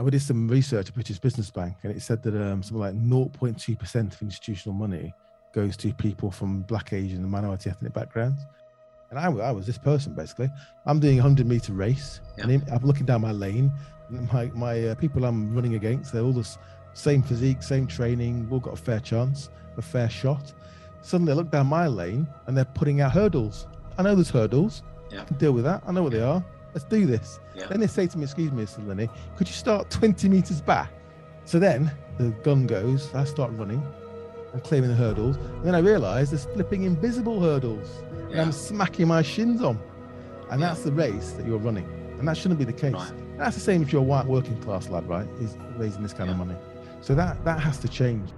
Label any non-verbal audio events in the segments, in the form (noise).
And we did some research at British Business Bank, and it said that um, something like 0.2% of institutional money goes to people from Black, Asian, and minority ethnic backgrounds. And I, I was this person basically. I'm doing a 100 meter race, Yeah. and I'm looking down my lane. and My, my uh, people I'm running against, they're all the same physique, same training, we've all got a fair chance, a fair shot. Suddenly I look down my lane and they're putting out hurdles. I know there's hurdles. Yeah. I can deal with that. I know what they are. Let's do this. Yeah. Then they say to me, excuse me, Mr. Linney, could you start 20 meters back? So then the gun goes, I start running and clearing the hurdles. And then I realize there's flipping invisible hurdles. And I'm smacking my shins on. And Yeah. that's the race that you're running. And that shouldn't be the case. Right. That's the same if you're a white working class lad, right? Is raising this kind of money. So that that has to change.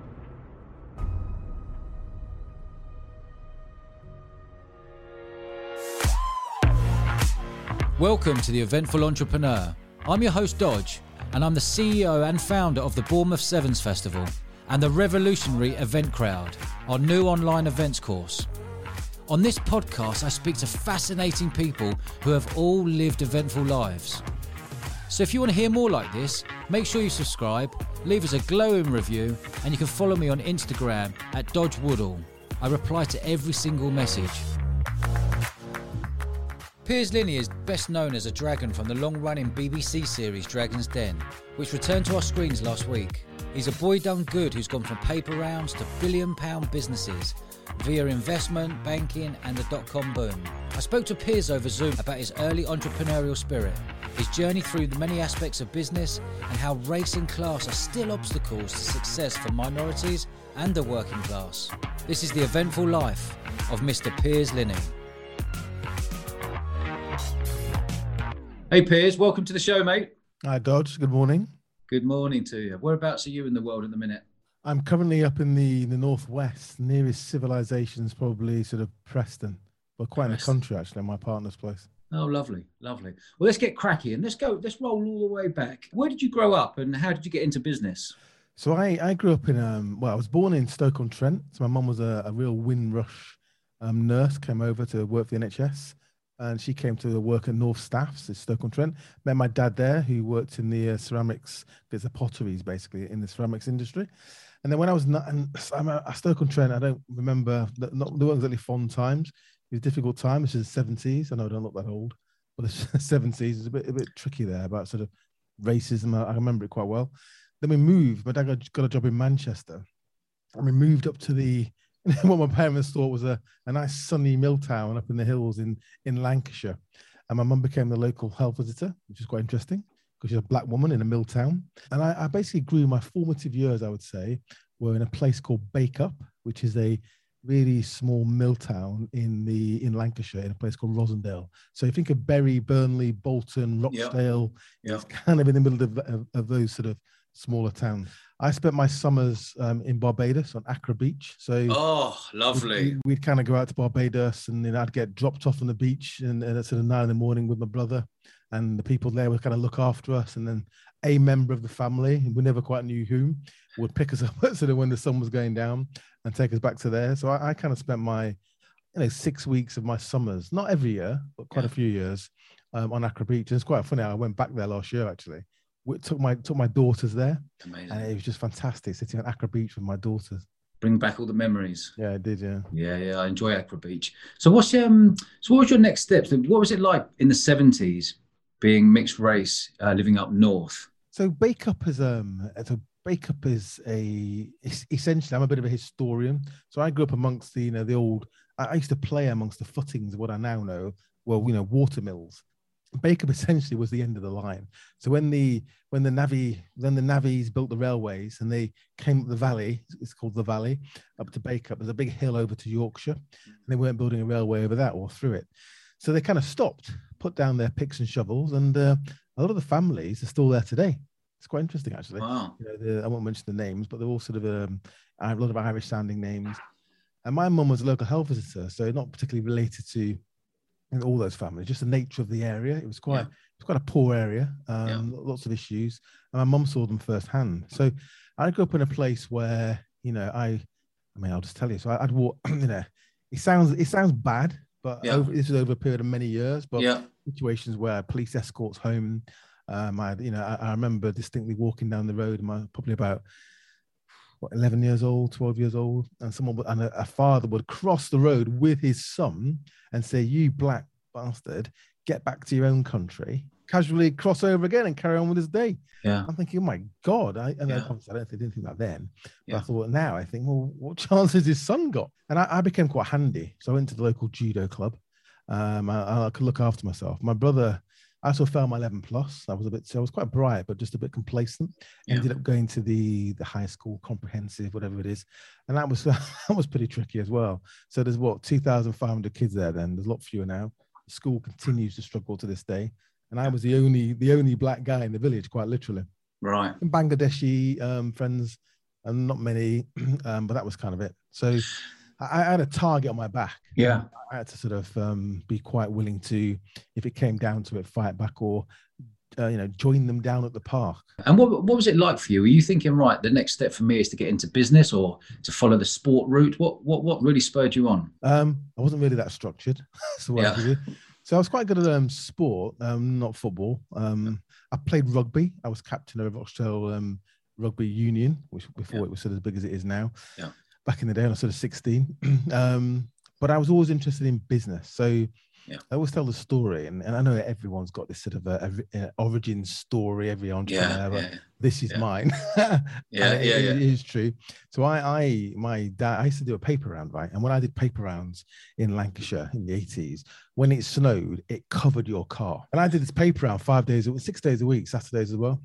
Welcome to the Eventful Entrepreneur. I'm your host, Dodge, and I'm the CEO and founder of the Bournemouth Sevens Festival and the revolutionary Event Crowd, our new online events course. On this podcast, I speak to fascinating people who have all lived eventful lives. So if you want to hear more like this, make sure you subscribe, leave us a glowing review, and you can follow me on Instagram at Dodge Woodall. I reply to every single message. Piers Linney is best known as a dragon from the long running BBC series Dragon's Den, which returned to our screens last week. He's a boy done good who's gone from paper rounds to billion pound businesses via investment, banking, and the dot com boom. I spoke to Piers over Zoom about his early entrepreneurial spirit, his journey through the many aspects of business, and how race and class are still obstacles to success for minorities and the working class. This is the eventful life of Mr. Piers Linney. Hey, Piers, welcome to the show, mate. Hi, Dodge. Good morning. Good morning to you. Whereabouts are you in the world at the minute? I'm currently up in the the northwest. Nearest civilization is probably sort of Preston, but quite in the country actually. My partner's place. Oh, lovely, lovely. Well, let's get cracking. Let's go. Let's roll all the way back. Where did you grow up, and how did you get into business? So I, I grew up in um well I was born in Stoke on Trent. So my mum was a, a real Windrush um, nurse, came over to work for the NHS, and she came to work at North Staffs at Stoke on Trent. Met my dad there, who worked in the uh, ceramics, there's a potteries basically in the ceramics industry. And then when I was not, and I'm at Stoke on Trent, I don't remember not there weren't exactly fond times. It was a difficult time. This is the seventies. I know I don't look that old, but the (laughs) seventies is a bit a bit tricky there about sort of racism. I, remember it quite well. Then we moved. My dad got a job in Manchester, and we moved up to the (laughs) what my parents thought was a, a nice sunny mill town up in the hills in in Lancashire. And my mum became the local health visitor, which is quite interesting because she's a black woman in a mill town. And I, I basically grew my formative years, I would say, were in a place called Bacup, which is a really small mill town in the in Lancashire, in a place called Rossendale. So you think of Bury, Burnley, Bolton, Yeah. Rochdale, Yeah. it's kind of in the middle of, of, of those sort of smaller towns. I spent my summers um, in Barbados on Accra Beach. So Oh, lovely. we'd, we'd kind of go out to Barbados and then I'd get dropped off on the beach and, and at sort of nine in the morning with my brother. And the people there would kind of look after us. And then a member of the family, we never quite knew whom, would pick us (laughs) up sort of when the sun was going down and take us back to there. So I, I kind of spent my, you know, six weeks of my summers, not every year, but quite Yeah. a few years um, on Accra Beach. And it's quite funny. I went back there last year actually. We took my took my daughters there, and Amazing. it was just fantastic sitting on Accra Beach with my daughters. Bring back all the memories. Yeah, I did. Yeah. Yeah, yeah. I enjoy Accra Beach. So, what's um? So, what was your next steps? What was it like in the seventies, being mixed race, uh, living up north? So Bacup is um so Bacup is a es- essentially I'm a bit of a historian. So I grew up amongst the you know the old I, I used to play amongst the footings of what I now know well you know watermills. Bacup essentially was the end of the line. So when the when the navy then the navies built the railways and they came up the valley, it's called the valley, up to Bacup. There's a big hill over to Yorkshire, and they weren't building a railway over that or through it. So they kind of stopped, put down their picks and shovels, and uh, a lot of the families are still there today. It's quite interesting, actually. Wow. You know, the, I won't mention the names, but they're all sort of um, I have a lot of Irish sounding names. And my mum was a local health visitor, so not particularly related to all those families, just the nature of the area. It was quite, Yeah. it was quite a poor area, um, lots of issues. And my mum saw them firsthand. So I grew up in a place where, you know, I, I mean, I'll just tell you. So I, I'd walk, (clears throat) you know, it sounds, it sounds bad, but Yeah. over, this is over a period of many years. But Yeah. situations where police escorts home, Um, I, you know, I, I remember distinctly walking down the road, my probably about what, 11 years old, 12 years old, and someone would, and a, a father would cross the road with his son and say, "You black bastard, get back to your own country." Casually cross over again and carry on with his day. Yeah. I'm thinking, oh my god! I, and Yeah. I, obviously I don't think, didn't think that then. But I thought now I think, well, what chance has his son got? And I, I became quite handy. So I went to the local judo club. Um, I, I could look after myself. My brother, I also failed my 11 plus. I was a bit, so I was quite bright, but just a bit complacent. Yeah. Ended up going to the the high school comprehensive, whatever it is, and that was (laughs) that was pretty tricky as well. So there's what 2,500 kids there. Then there's a lot fewer now. The school continues to struggle to this day, and I was the only the only black guy in the village, quite literally Right. in Bangladeshi um, friends, and not many, (clears throat) um, but that was kind of it. So I, I had a target on my back. Yeah. I had to sort of um, be quite willing to, if it came down to it, fight back or, uh, you know, join them down at the park. And what what was it like for you? Were you thinking, right, the next step for me is to get into business or to follow the sport route? What what what really spurred you on? Um, I wasn't really that structured. (laughs) so, Yeah. yeah. so I was quite good at um, sport, um, not football. Um, I played rugby. I was captain of Rochdale um, Rugby Union, which before Yeah. it was sort of as big as it is now. Yeah. Back in the day, when I was sort of 16. (clears throat) um, but I was always interested in business. So Yeah. I always tell the story, and, and I know everyone's got this sort of a, a, a origin story. Every entrepreneur, Yeah. but Yeah. this is mine. (laughs) Yeah. Yeah. it- Yeah. it is true. So I, I, my dad, I used to do a paper round, right? And when I did paper rounds in Lancashire in the 80s, when it snowed, it covered your car. And I did this paper round five days, six days a week, Saturdays as well.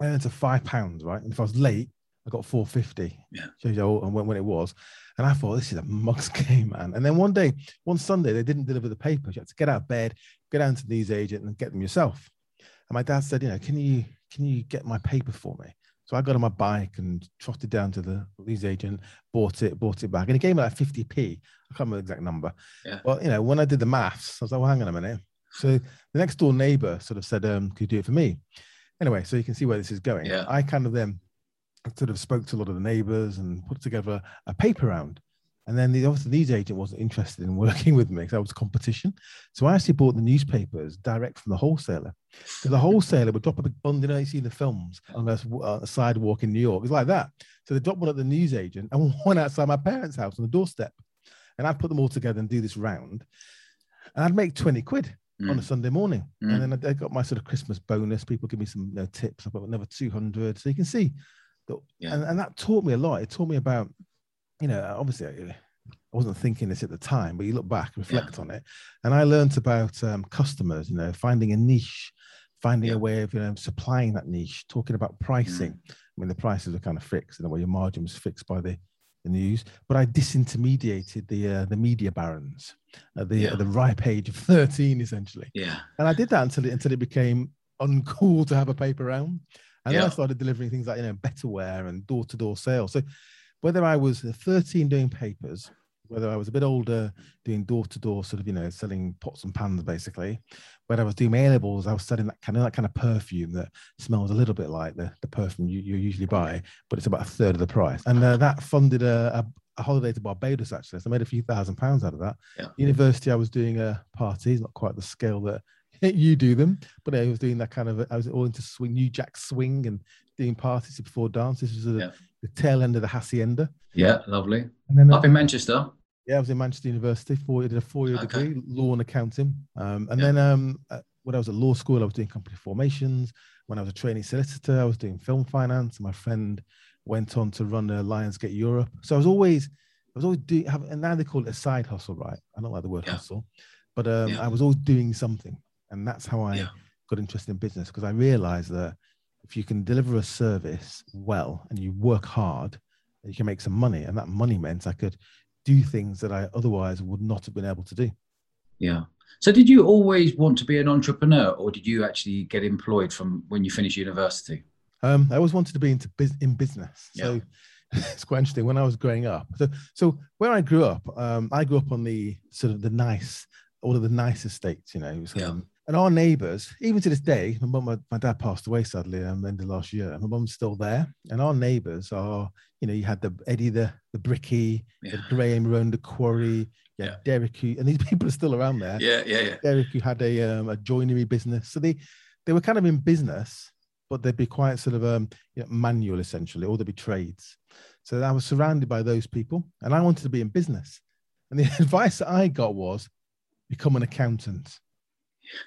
And it's a five pounds, right? And if I was late, I got 450. Yeah. Shows you how, and when, when it was. And I thought, this is a mug's (laughs) game, man. And then one day, one Sunday, they didn't deliver the papers. You had to get out of bed, go down to the news agent and get them yourself. And my dad said, you know, can you can you get my paper for me? So I got on my bike and trotted down to the news agent, bought it, bought it back. And it gave me like 50p. I can't remember the exact number. Yeah. Well, you know, when I did the maths, I was like, well, hang on a minute. So the next door neighbor sort of said, um, could you do it for me? Anyway, so you can see where this is going. Yeah. I kind of then sort of spoke to a lot of the neighbors and put together a paper round. And then the obviously news agent wasn't interested in (laughs) working with me because that was competition. So I actually bought the newspapers direct from the wholesaler. So the wholesaler would drop a big bundle, you know, you see the films on a, uh, sidewalk in New York. It's like that. So they dropped one at the news agent and (laughs) one outside my parents' house on the doorstep. And I'd put them all together and do this round. And I'd make 20 quid on a Mm. Sunday morning. Mm. And then I, I got my sort of Christmas bonus. People give me some you know, tips. I've got another 200. So you can see that, Yeah. and, and that taught me a lot. It taught me about, you know, obviously I, wasn't thinking this at the time, but you look back, reflect on it. And I learned about um, customers, you know, finding a niche, finding Yeah. a way of, you know, supplying that niche, talking about pricing. Mm. I mean, the prices are kind of fixed, in a way your margin was fixed by the, the news. But I disintermediated the uh, the media barons at the Yeah. at the ripe age of 13, essentially. Yeah. And I did that until it until it became uncool to have a paper round. And then I started delivering things like you know betterware and door to door sales. So whether I was 13 doing papers, whether I was a bit older doing door to door sort of you know selling pots and pans basically, whether I was doing my labels, I was selling that kind of that kind of perfume that smells a little bit like the, the perfume you, you usually buy, but it's about a third of the price. And uh, that funded a, a, a holiday to Barbados actually. So I made a few thousand pounds out of that. Yeah. University, I was doing uh, parties, not quite the scale that you do them, but I was doing that kind of. I was all into swing, New Jack swing, and doing parties before dance. This was the, Yeah. the tail end of the Hacienda. Yeah. Lovely. And then uh, Up in Manchester. yeah, I was in Manchester University for did a four-year Okay. degree, law and accounting. Um, and Yeah. then um, uh, when I was at law school, I was doing company formations. When I was a trainee solicitor, I was doing film finance. My friend went on to run uh, Lionsgate Europe. So I was always, I was always doing. Have, and now they call it a side hustle, right? I don't like the word Yeah. hustle, but um, Yeah. I was always doing something, and that's how I Yeah. got interested in business because I realized that if you can deliver a service well and you work hard, you can make some money, and that money meant I could do things that I otherwise would not have been able to do. Yeah. So did you always want to be an entrepreneur or did you actually get employed from when you finished university? Um, I always wanted to be into bus- in business. So (laughs) it's quite interesting. When I was growing up, so so where I grew up, um, I grew up on the sort of the nice, all of the nice estates, you know. Yeah. And our neighbours, even to this day, my mum, my, my dad passed away sadly um, end of last year. My mum's still there, and our neighbours are, you know, you had the Eddie the the Bricky, Yeah. had Graham who owned the quarry, you had Derek who, and these (laughs) people are still around there. Yeah. Yeah. Yeah. Derek who had a um, a joinery business. So they they were kind of in business, but they'd be quite sort of um, you know, manual essentially, or they'd be trades. So I was surrounded by those people, and I wanted to be in business. And the (laughs) advice that I got was become an accountant.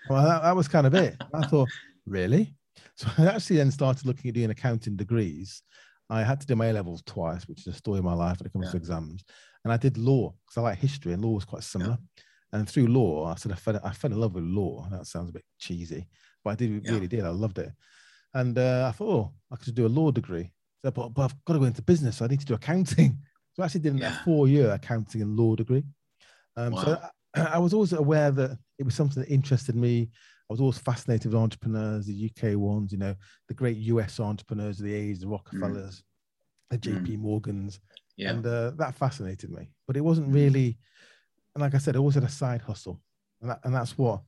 Well, that, that was kind of it. I thought, really? So I actually then started looking at doing accounting degrees. I had to do my A levels twice, which is a story of my life when it comes Yeah. to exams. And I did law because I like history, and law was quite similar. And through law, I sort of fell, I fell in love with law. That sounds a bit cheesy, but I did Yeah. really did. I loved it. And uh, I thought, oh, I could do a law degree. So, but, but I've got to go into business. So I need to do accounting. So I actually did Yeah. a four-year accounting and law degree. Um, So (clears throat) I, was always aware that it was something that interested me. I was always fascinated with entrepreneurs, the UK ones, you know, the great US entrepreneurs, of the A's, the Rockefellers, the JP Morgans, Yeah. and uh, that fascinated me. But it wasn't Mm. really, and like I said, I always had a side hustle, and that, and that's what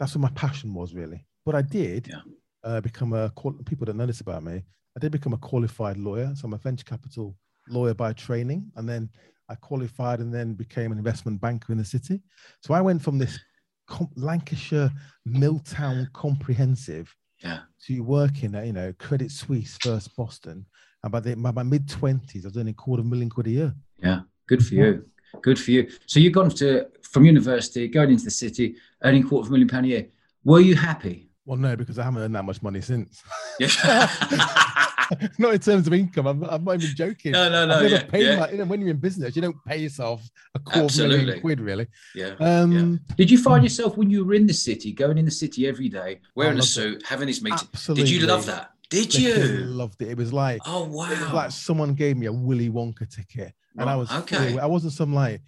that's what my passion was really. But I did Yeah. uh, become a people don't know this about me. I did become a qualified lawyer, so I'm a venture capital lawyer by training, and then I qualified and then became an investment banker in the city. So I went from this com- Lancashire Milltown comprehensive Yeah. to working at you know Credit Suisse First Boston, and by the by my mid twenties, I was earning a quarter of a million quid a year. Yeah. Good for you. Good for you. So you've gone to from university, going into the city, earning quarter of a million pound a year. Were you happy? Well, no, because I haven't earned that much money since. (laughs) (laughs) Yeah. (laughs) not in terms of income. I'm, I'm not even joking. no, no, no. I've never Yeah. paid Yeah. my, you know, when you're in business, you don't pay yourself a quarter Absolutely. million quid, really. yeah. Um, Did you find yourself when you were in the city, going in the city every day, wearing a loved it. suit, having this meeting? Absolutely. Did you love that? Did flipping you? Loved it. It was like, Oh it was wow! like someone gave me a Willy Wonka ticket, and I was okay. fully- I wasn't some like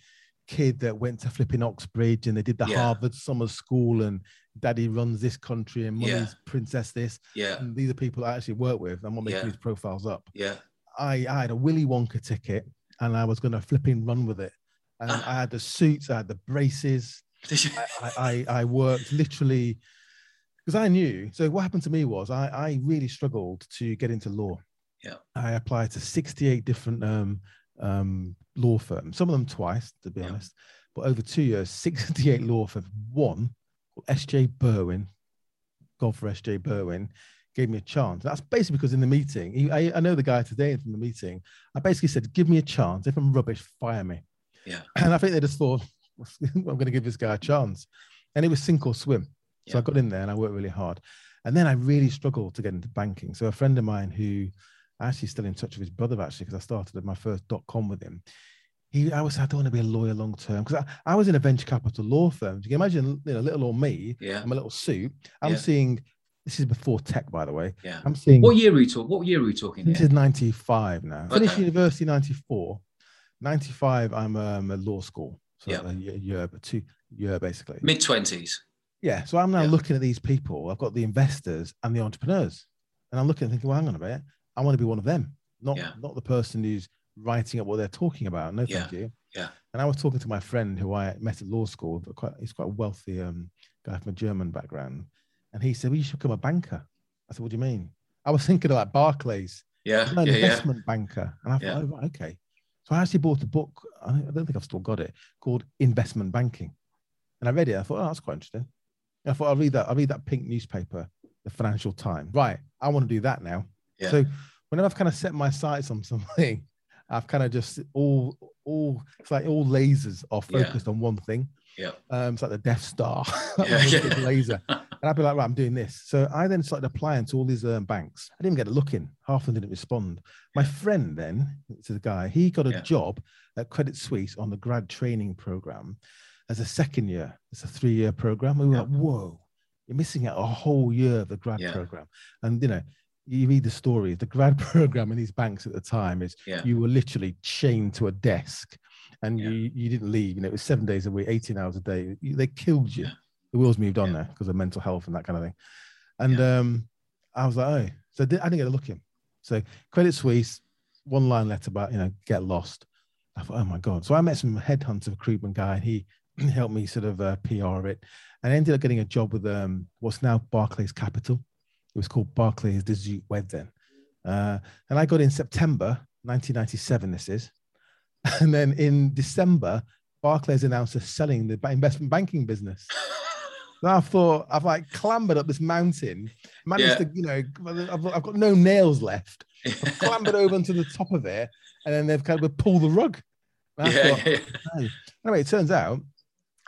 kid that went to flipping Oxbridge and they did the Yeah. Harvard summer school and daddy runs this country and Yeah. mummy's princess this. Yeah, And these are people I actually work with. I'm not making Yeah. these profiles up. yeah, I, I had a Willy Wonka ticket and I was going to flipping run with it. And Ah. I had the suits, I had the braces. I, I, I worked literally because I knew. So what happened to me was I, I really struggled to get into law. Yeah. I applied to 68 different um, um, law firms, some of them twice, to be Yeah. honest. But over two years, (laughs) 68 law firms. One, SJ Berwin, God for SJ Berwin, gave me a chance. That's basically because in the meeting, he, I, I know the guy today from the meeting. I basically said, "Give me a chance. If I'm rubbish, fire me." Yeah. (clears throat) And I think they just thought, (laughs) "I'm going to give this guy a chance," and it was sink or swim. So I got in there and I worked really hard. And then I really struggled to get into banking. So a friend of mine who actually still in touch with his brother actually because I started my first dot com with him. He, I was, I don't want to be a lawyer long term because I, I was in a venture capital law firm. You can imagine, you know, little old me, yeah, I'm a little suit. I'm Yeah. seeing. This is before tech, by the way. yeah. I'm seeing. What year were we talking? What year were we talking? This Here? is 95 now. Finished university 94. 95, I'm um, at law school. So Yeah. a year, but two year basically. Mid twenties. Yeah. So I'm now Yeah. looking at these people. I've got the investors and the entrepreneurs. And I'm looking and thinking, well, hang on a minute. I want to be one of them, not, Yeah. not the person who's writing up what they're talking about. No, thank you. Yeah. And I was talking to my friend who I met at law school, but quite, he's quite a wealthy um, guy from a German background. And he said, well, you should become a banker. I said, what do you mean? I was thinking like Barclays. Yeah, an yeah, yeah. investment banker. And I thought, Yeah. oh, right, okay. So I actually bought a book. I don't I don't think I've still got it called Investment Banking. And I read it. I thought, oh, that's quite interesting. And I thought, I'll read that. I'll read that pink newspaper, the Financial Times. Right. I want to do that now. Yeah. So whenever I've kind of set my sights on something, (laughs) I've kind of just all, all, it's like all lasers are Yeah. focused on one thing. Yeah. Um, it's like the Death Star. (laughs) Yeah, yeah. (laughs) laser. And I'd be like, right, I'm doing this. So I then started applying to all these um, banks. I didn't get a look in. Half of them didn't respond. My friend then, to the guy, he got a Yeah. job at Credit Suisse on the grad training program as a second year. It's a three year program. We were Yeah. like, whoa, you're missing out a whole year of the grad Yeah. program. And, you know, you read the stories, the grad (laughs) program in these banks at the time is Yeah. you were literally chained to a desk and Yeah. you, you didn't leave. You know, it was seven days a week, 18 hours a day. You- They killed you. Yeah. The wheels moved on there because of mental health and that kind of thing. And um, I was like, oh, so I didn't, I didn't get a look in. So Credit Suisse, one line letter about, you know, get lost. I thought, oh my God. So I met some headhunter recruitment guy and he (clears throat) helped me sort of uh, PR it. And I ended up getting a job with um, what's now Barclays Capital. It was called Barclays Zoete Wedd then. Uh, and I got in September 1997, this is. (laughs) And then in December, Barclays announced they're selling the investment banking business. (laughs) And I thought I've like clambered up this mountain, managed Yeah. to, you know, I've, I've got no nails left. (laughs) I've clambered over onto the top of it, and then they've kind of pulled the rug. Yeah, thought, yeah. Anyway, it turns out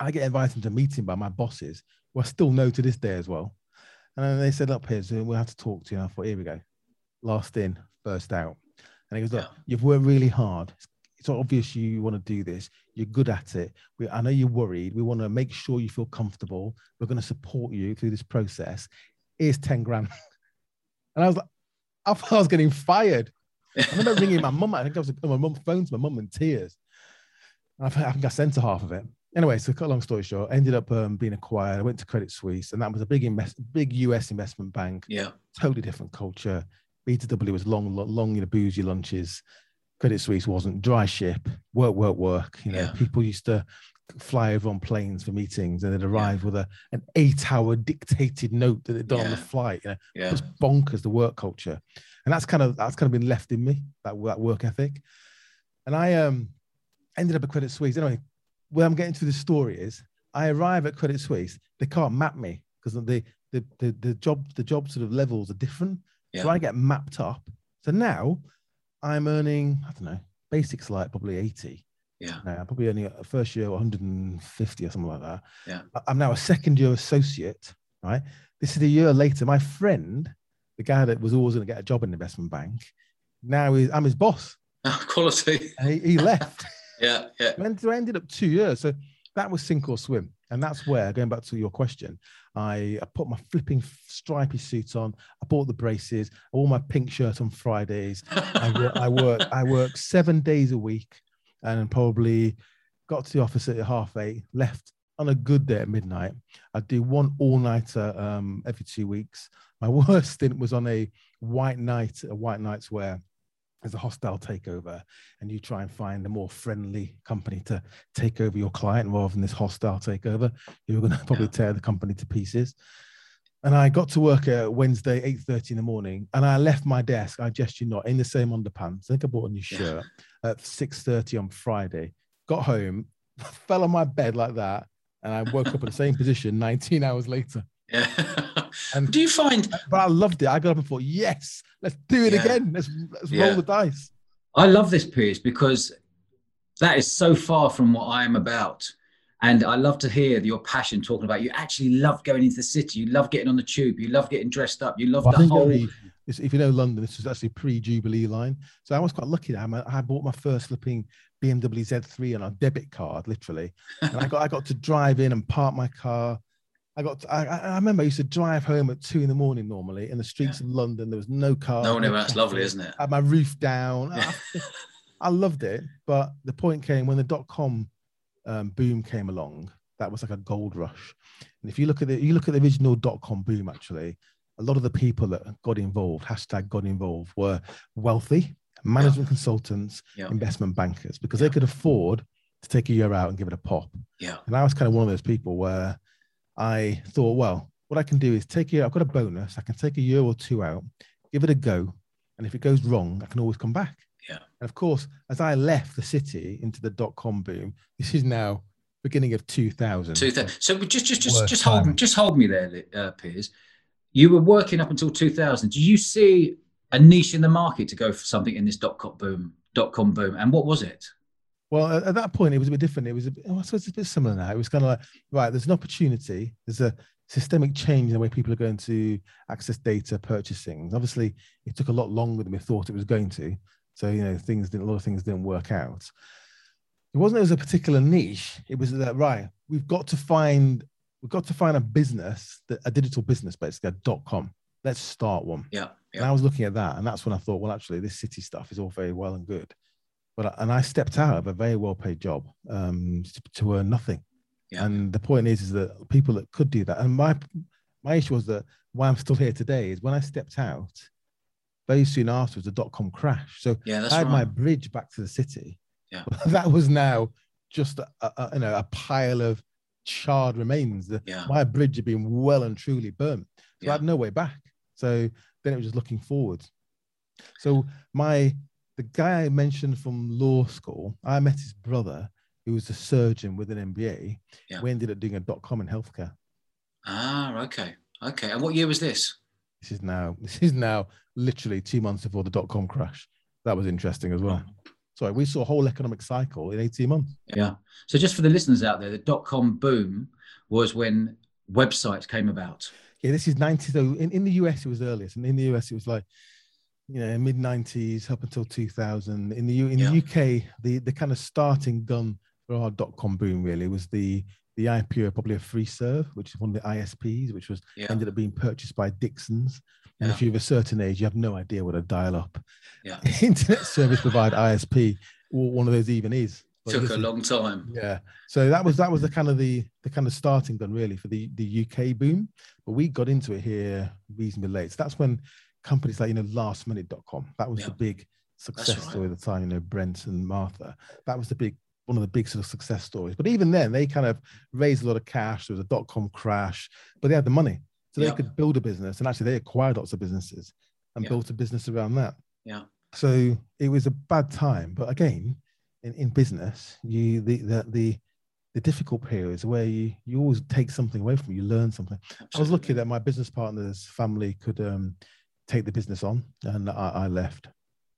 I get invited to a meeting by my bosses, who I still know to this day as well. And then they said, "Look, Piers, we'll have to talk to you." And I thought, "Here we go, last in, first out." And he goes, "Look, Yeah. you've worked really hard. It's obvious you want to do this. You're good at it. We, I know you're worried. We want to make sure you feel comfortable. We're going to support you through this process. Here's 10 grand. (laughs) And I was like, I thought I was getting fired. I remember ringing my mum. I think I was on my mum's phone to my mum in tears. And I think I sent her half of it. Anyway, so cut a long story short, ended up um, being acquired. I went to Credit Suisse, and that was a big invest, big US investment bank yeah, totally different culture. BZW was long, long, you know, boozy lunches. Credit Suisse wasn't dry ship, work, work, work. You know, Yeah. people used to fly over on planes for meetings and they'd arrive with a, an eight hour dictated note that they'd done on the flight. You know, yeah, it was bonkers the work culture. And that's kind of that's kind of been left in me, that, that work ethic. And I um ended up at Credit Suisse. Anyway, where I'm getting to the story is I arrive at Credit Suisse, they can't map me because the the the the job the job sort of levels are different. So Yeah. I get mapped up. So now I'm earning, I don't know, basics like probably 80. yeah, No, I'm probably only a first year 150 or something like that. Yeah. I'm now a second year associate, right? This is a year later. My friend, the guy that was always going to get a job in the investment bank, now is I'm his boss. (laughs) quality. He, he left. (laughs) Yeah, yeah, I ended- I ended up two years. So that was sink or swim. And that's where, going back to your question, I, I put my flipping stripy suit on. I bought the braces. I wore my pink shirt on Fridays. I work, I work, (laughs) I work seven days a week, and probably got to the office at half eight. Left on a good day at midnight. I do one all nighter um, every two weeks. My (laughs) worst stint was on a white night, a white nights where there's a hostile takeover, and you try and find a more friendly company to take over your client rather than this hostile takeover. You're going (laughs) to probably tear the company to pieces. And I got to work at Wednesday, 8.30 in the morning, and I left my desk, I jest you not, in the same underpants. I think I bought a new shirt at 6.30 on Friday. Got home, (laughs) fell on my bed like that, and I woke up in the same position 19 hours later. Yeah. (laughs) And- Do you find But I loved it. I got up and thought, yes, let's do it Yeah. again. Let's, let's Yeah. roll the dice. I love this piece because that is so far from what I am about. And I love to hear your passion talking about you actually love going into the city. You love getting on the tube. You love getting dressed up. You love Well, the whole. if you know London, this was actually pre-Jubilee line. So I was quite lucky. that I, I bought my first flipping BMW Z3 on a debit card, literally. And I got I got to drive in and park my car. I got to, I, I remember I used to drive home at two in the morning normally in the streets of London. There was no car. no one ever. That's lovely, isn't it? I had my roof down. I, I loved it, but the point came when the dot com um, boom came along. That was like a gold rush. And if you look at the you look at the original dot com boom, actually, a lot of the people that got involved, hashtag got involved, were wealthy management consultants, Yeah. investment bankers, because Yeah. they could afford to take a year out and give it a pop. Yeah. And I was kind of one of those people where I thought, well, what I can do is take a year, I've got a bonus, I can take a year or two out, give it a go. And if it goes wrong, I can always come back. Yeah. And of course, as I left the city into the dot com boom, this is now beginning of 2000. Two thou- So just, just, just, Worst just hold, time. just hold me there, uh, Piers. You were working up until 2000. Do you see a niche in the market to go for something in this dot com boom? Dot com boom, and what was it? Well, at, at that point, it was a bit different. It was, a bit, oh, I suppose it's a bit similar now. It was kind of like, right, there's an opportunity. There's a systemic change in the way people are going to access data, purchasing. Obviously, it took a lot longer than we thought it was going to. So, you know, things didn't, a lot of things didn't work out. It wasn't as a particular niche. It was that, right, we've got to find, we've got to find a business, that, a digital business, basically, a dot com. Let's start one. Yeah, And I was looking at that, and that's when I thought, well, actually, this city stuff is all very well and good, but and I stepped out of a very well-paid job um, to, to earn nothing. Yeah. And the point is, is that people that could do that, and my my issue was that why I'm still here today is when I stepped out, very soon afterwards, the dot com crash. So yeah. I had right. my bridge back to the city. Yeah. (laughs) that was now just a, a, you know a pile of charred remains. The- Yeah. My bridge had been well and truly burnt. So Yeah. I had no way back. So then it was just looking forward. So my the guy I mentioned from law school, I met his brother, who was a surgeon with an MBA. Yeah. We ended up doing a dot com in healthcare. Ah, okay, okay. And what year was this? This is now (laughs) this is now literally two months before the dot com crash. That was interesting as well. Sorry, we saw a whole economic cycle in 18 months. Yeah. So just for the listeners out there, the dot com boom was when websites came about. Yeah, this is 90. So in, in the US, it was earliest. And in the US, it was like, you know, mid 90s up until 2000. In the, U, in Yeah. the UK, the, the kind of starting gun for our dot com boom really was the the IPO probably a Freeserve, which is one of the ISPs, which was Yeah. ended up being purchased by Dixon's. And Yeah. if you're of a certain age, you have no idea what a dial-up Yeah. (laughs) internet service provider ISP or one of those even is. But Took a long time. yeah. So that was that was the kind of the the kind of starting gun really for the the UK boom. But we got into it here reasonably late. So that's when companies like you know lastminute.com, that was Yeah. the big success right. story at the time, you know, Brent and Martha. That was the big one of the big sort of success stories. But even then they kind of raised a lot of cash. There was a dot com crash, but they had the money. So they Yeah. could build a business and actually they acquired lots of businesses and Yeah. built a business around that. Yeah. So it was a bad time. But again, in, in business, you the the the the difficult periods where you you always take something away from you, you learn something. I was lucky that my business partner's family could um, take the business on, and I, I left.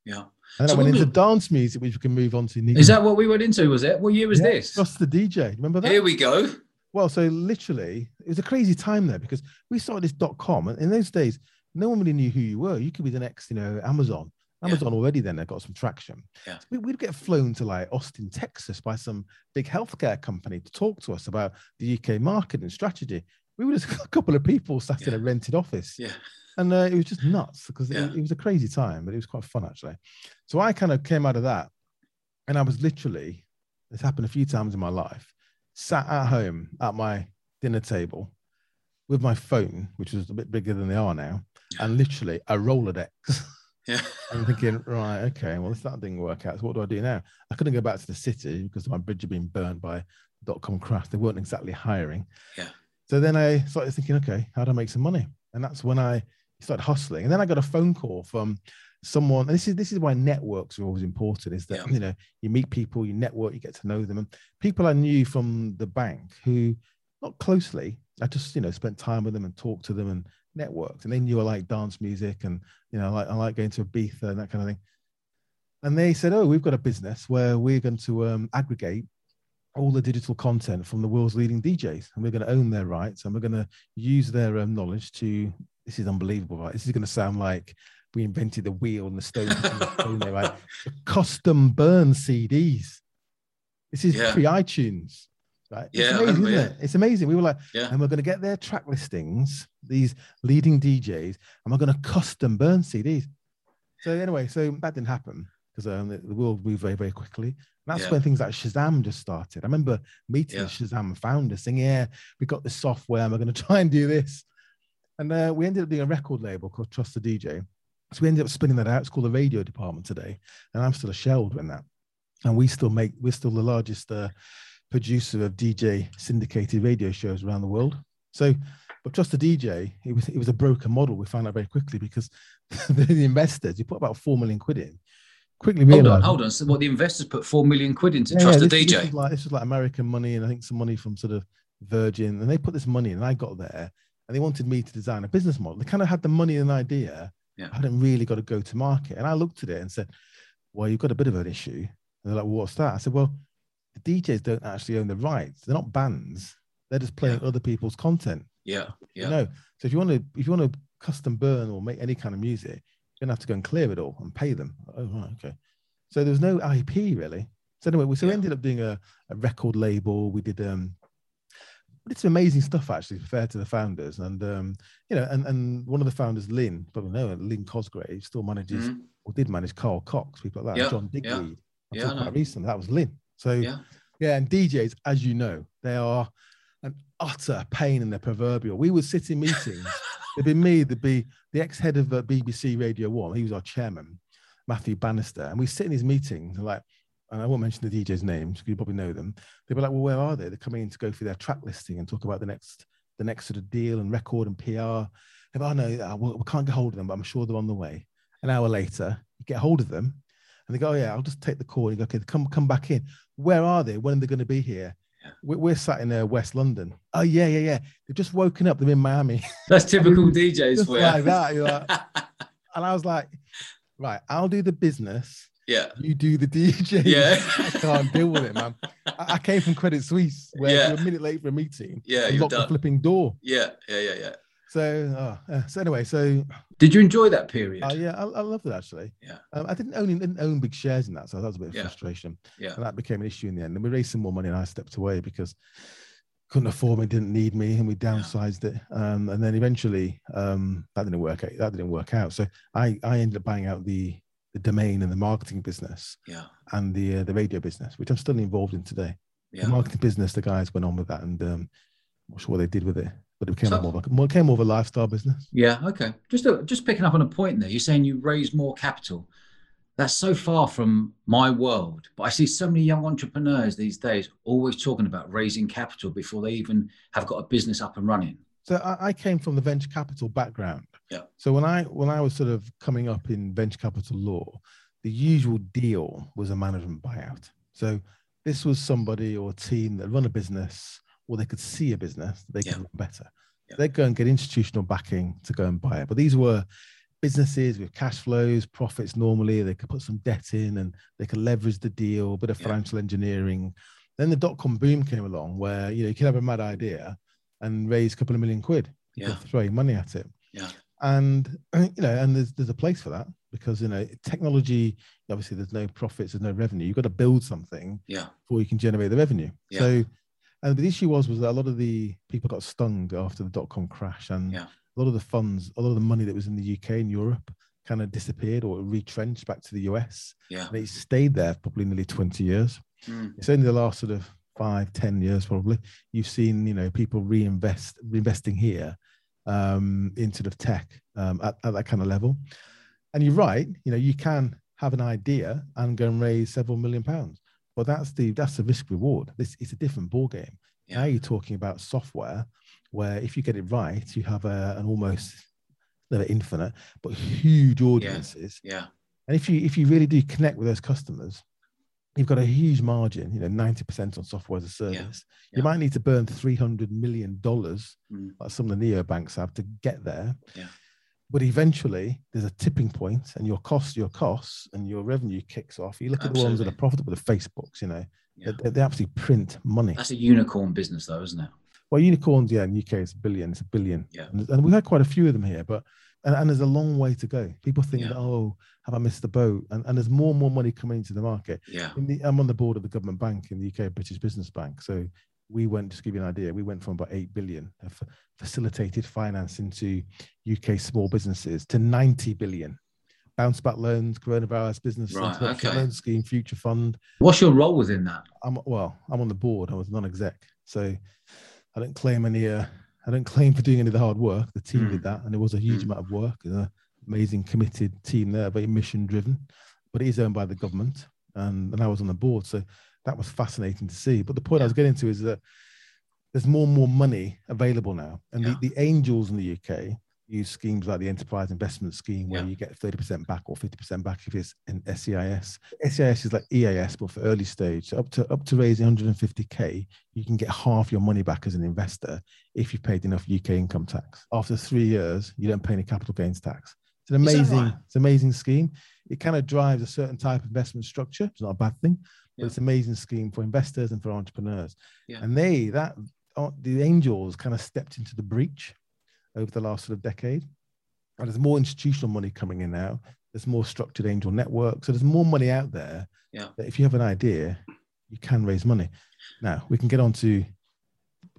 Yeah. And So I went into was- dance music, which we can move on to. Is that what we went into? Was it? What year was Yeah, this? Just the DJ. Remember that? Here we go. Well, so literally, it was a crazy time there because we started this dot com, and in those days, no one really knew who you were. You could be the next, you know, Amazon. Yeah. Amazon already then had got some traction. Yeah. So we, we'd get flown to like Austin, Texas, by some big healthcare company to talk to us about the UK market and strategy. We were just (laughs) a couple of people sat in a rented office, Yeah. and uh, it was just nuts because Yeah. it, it was a crazy time, but it was quite fun actually. So I kind of came out of that, and I was literally, it's happened a few times in my life, sat at home at my dinner table with my phone, which was a bit bigger than they are now, and literally a Rolodex. (laughs) Yeah. (laughs) I'm thinking, right, okay, well, if that didn't work out, so what do I do now? I couldn't go back to the city because my bridge had been burnt by dot com crash. They weren't exactly hiring. Yeah. So then I started thinking, okay, how do I make some money? And that's when I started hustling. And then I got a phone call from someone. And this is this is why networks are always important. Is that Yeah. you know you meet people, you network, you get to know them, and people I knew from the bank who not closely. I just you know spent time with them and talked to them and networked, and they knew I like dance music and you know I like I like going to Ibiza and that kind of thing. And they said, "Oh, we've got a business where we're going to um, aggregate all the digital content from the world's leading DJs, and we're going to own their rights, and we're going to use their um, knowledge to. This is unbelievable, right? This is going to sound like we invented the wheel and the stone, stone (laughs) there, right? Custom burn CDs. This is Yeah. pre iTunes, right? Yeah, it's amazing, yeah. it? It's amazing. We were like, Yeah. and we're going to get their track listings, these leading DJs, and we're going to custom burn CDs. So anyway, so that didn't happen because um, the, the world moved very, very quickly. And that's Yeah. when things like Shazam just started. I remember meeting Yeah. the Shazam founder saying, "Yeah, we got this software, and we're going (laughs) to try and do this." And uh, we ended up doing a record label called Trust the DJ. So we ended up spinning that out. It's called the radio department today, and I'm still a shelled in that. And we still make we're still the largest uh, producer of DJ syndicated radio shows around the world. So, but Trust the DJ, it was it was a broken model. We found out very quickly because (laughs) the investors, you put about four million quid in, quickly Hold on, hold on. So what the investors put four million quid into Yeah, trust yeah, this, DJ. This was, like, this was like American money, and I think some money from sort of Virgin, and they put this money in, and I got there, and they wanted me to design a business model. They kind of had the money and idea. Yeah. I hadn't really got to go to market, and I looked at it and said, "Well, you've got a bit of an issue." And they're like, well, "What's that?" I said, "Well, the DJs don't actually own the rights. They're not bands. They're just playing other people's content. yeah, yeah, You know, so if you want to, if you want to custom burn or make any kind of music, you're gonna have to go and clear it all and pay them. Oh, right, okay. So there was no IP really. So anyway, we so we ended up doing a, a record label. We did um, did some amazing stuff actually, fair to the founders, and um, you know, and and one of the founders, Lynn, probably know Lynn Cosgrave, still manages Mhm. or did manage Carl Cox, people like that, Yeah, John yeah, Digweed. Yeah, talking about recently. That was Lynn. So yeah, yeah, and DJs, as you know, they are an utter pain in the proverbial. We would sit in meetings. It'd be me, there'd be the ex-head of uh, BBC Radio One. He was our chairman, Matthew Bannister, and we sit in these meetings and like, and I won't mention the DJs' names because you probably know them. They'd be like, "Well, where are they? They're coming in to go through their track listing and talk about the next, the next sort of deal and record and PR." If I know, uh, well, we can't get hold of them, but I'm sure they're on the way. An hour later, you get hold of them, and they go, "Oh yeah, I'll just take the call." And you go, "Okay, come come back in. Where are they? When are they going to be here?" We're, we're sat in uh, West London. Oh yeah, yeah, yeah. They've just woken up. They're in Miami. (laughs) That's typical (laughs) DJs for you. like that. Like, (laughs) and I was like, right, I'll do the business. yeah. You do the DJ. Yeah. I can't deal with it, man. I, I came from Credit Suisse, where Yeah. you're a minute late for a meeting, Yeah, you you're lock the flipping door. Yeah, yeah, yeah, yeah. So, oh, yeah. so anyway, so Did you enjoy that period? uh, yeah, I, I loved it actually. Yeah. Um, I didn't own didn't own big shares in that, so that was a bit of Yeah. frustration. Yeah. and that became an issue in the end. And we raised some more money, and I stepped away because couldn't afford me, didn't need me, and we downsized it. Um, and then eventually, um, that didn't work. out. That didn't work out. So I I ended up buying out the the domain and the marketing business Yeah. and the uh, the radio business, which I'm still involved in today. Yeah. The marketing business, the guys went on with that, and um, I'm not sure what they did with it, but it became So- more of a, more, it became more of a lifestyle business. Yeah. Okay. Just uh, just picking up on a point there. You're saying you raise more capital. That's so far from my world, but I see so many young entrepreneurs these days always talking about raising capital before they even have got a business up and running. So I, I came from the venture capital background. Yeah. So when I when I was sort of coming up in venture capital law, the usual deal was a management buyout. So this was somebody or a team that run a business or they could see a business they could Yeah. run better. Yeah. They'd go and get institutional backing to go and buy it. But these were businesses with cash flows, profits normally. They could put some debt in and they could leverage the deal, a bit of Yeah. financial engineering. Then the dot com boom came along where you know you could have a mad idea and raise a couple of million quid. You Yeah. could throw money at it. Yeah. And (clears throat) you know, and there's there's a place for that because you know technology. Obviously, there's no profits, there's no revenue. You've got to build something Yeah. before you can generate the revenue. Yeah. So, and the issue was was that a lot of the people got stung after the dot com crash, and Yeah. a lot of the funds, a lot of the money that was in the UK and Europe, kind of disappeared or retrenched back to the US, Yeah. and it stayed there probably nearly 20 years. Mm. It's only the last sort of five, 10 years probably you've seen you know people reinvest reinvesting here um, in sort of tech um, at, at that kind of level. And you're right, you know, you can have an idea and go and raise several million pounds, but that's the that's the risk reward. This it's a different ball game. Now you're talking about software where if you get it right, you have a, an almost never infinite, but huge audiences. Yeah. And if you if you really do connect with those customers, you've got a huge margin, you know, 90% on software as a service. Yeah. You might need to burn $300 million, Mm. like some of the neobanks have, to get there. Yeah. But eventually there's a tipping point and your costs, your costs and your revenue kicks off. You look at the ones that are profitable, the Facebooks, you know, Yeah. they, they absolutely print money. That's a unicorn business, though, isn't it? Well, unicorns, yeah, in UK it's a billion, it's a billion. Yeah. And, and we've had quite a few of them here, but and, and there's a long way to go. People think Yeah. oh, have I missed the boat? And, and there's more and more money coming into the market. Yeah. The, I'm on the board of the government bank in the UK, British Business Bank. So we went, just to give you an idea, we went from about 8 billion of facilitated finance into UK small businesses to 90 billion. Bounce back loans, coronavirus business Right, okay. loan scheme, future fund. What's your role within that? I'm well, I'm on the board. I was non-exec, so I don't claim any. Uh, I don't claim for doing any of the hard work. The team Mm. did that, and it was a huge Mm. amount of work. An amazing, committed team there, very mission-driven. But it is owned by the government, and, and I was on the board, so that was fascinating to see. But the point I was getting to is that there's more and more money available now, and Yeah. the, the angels in the UK use schemes like the Enterprise Investment Scheme, where Yeah. you get 30% back or 50% back if it's an SEIS. SEIS is like EIS, but for early stage. So up to up to raising 150k, you can get half your money back as an investor if you've paid enough UK income tax. After three years, you don't pay any capital gains tax. It's an amazing, right? it's an amazing scheme. It kind of drives a certain type of investment structure. It's not a bad thing, Yeah. it's an amazing scheme for investors and for entrepreneurs. Yeah. And they that uh, the angels kind of stepped into the breach over the last sort of decade. And there's more institutional money coming in now. There's more structured angel networks. So there's more money out there. Yeah. That if you have an idea, you can raise money. Now we can get on to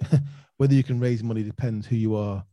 (laughs) whether you can raise money depends who you are,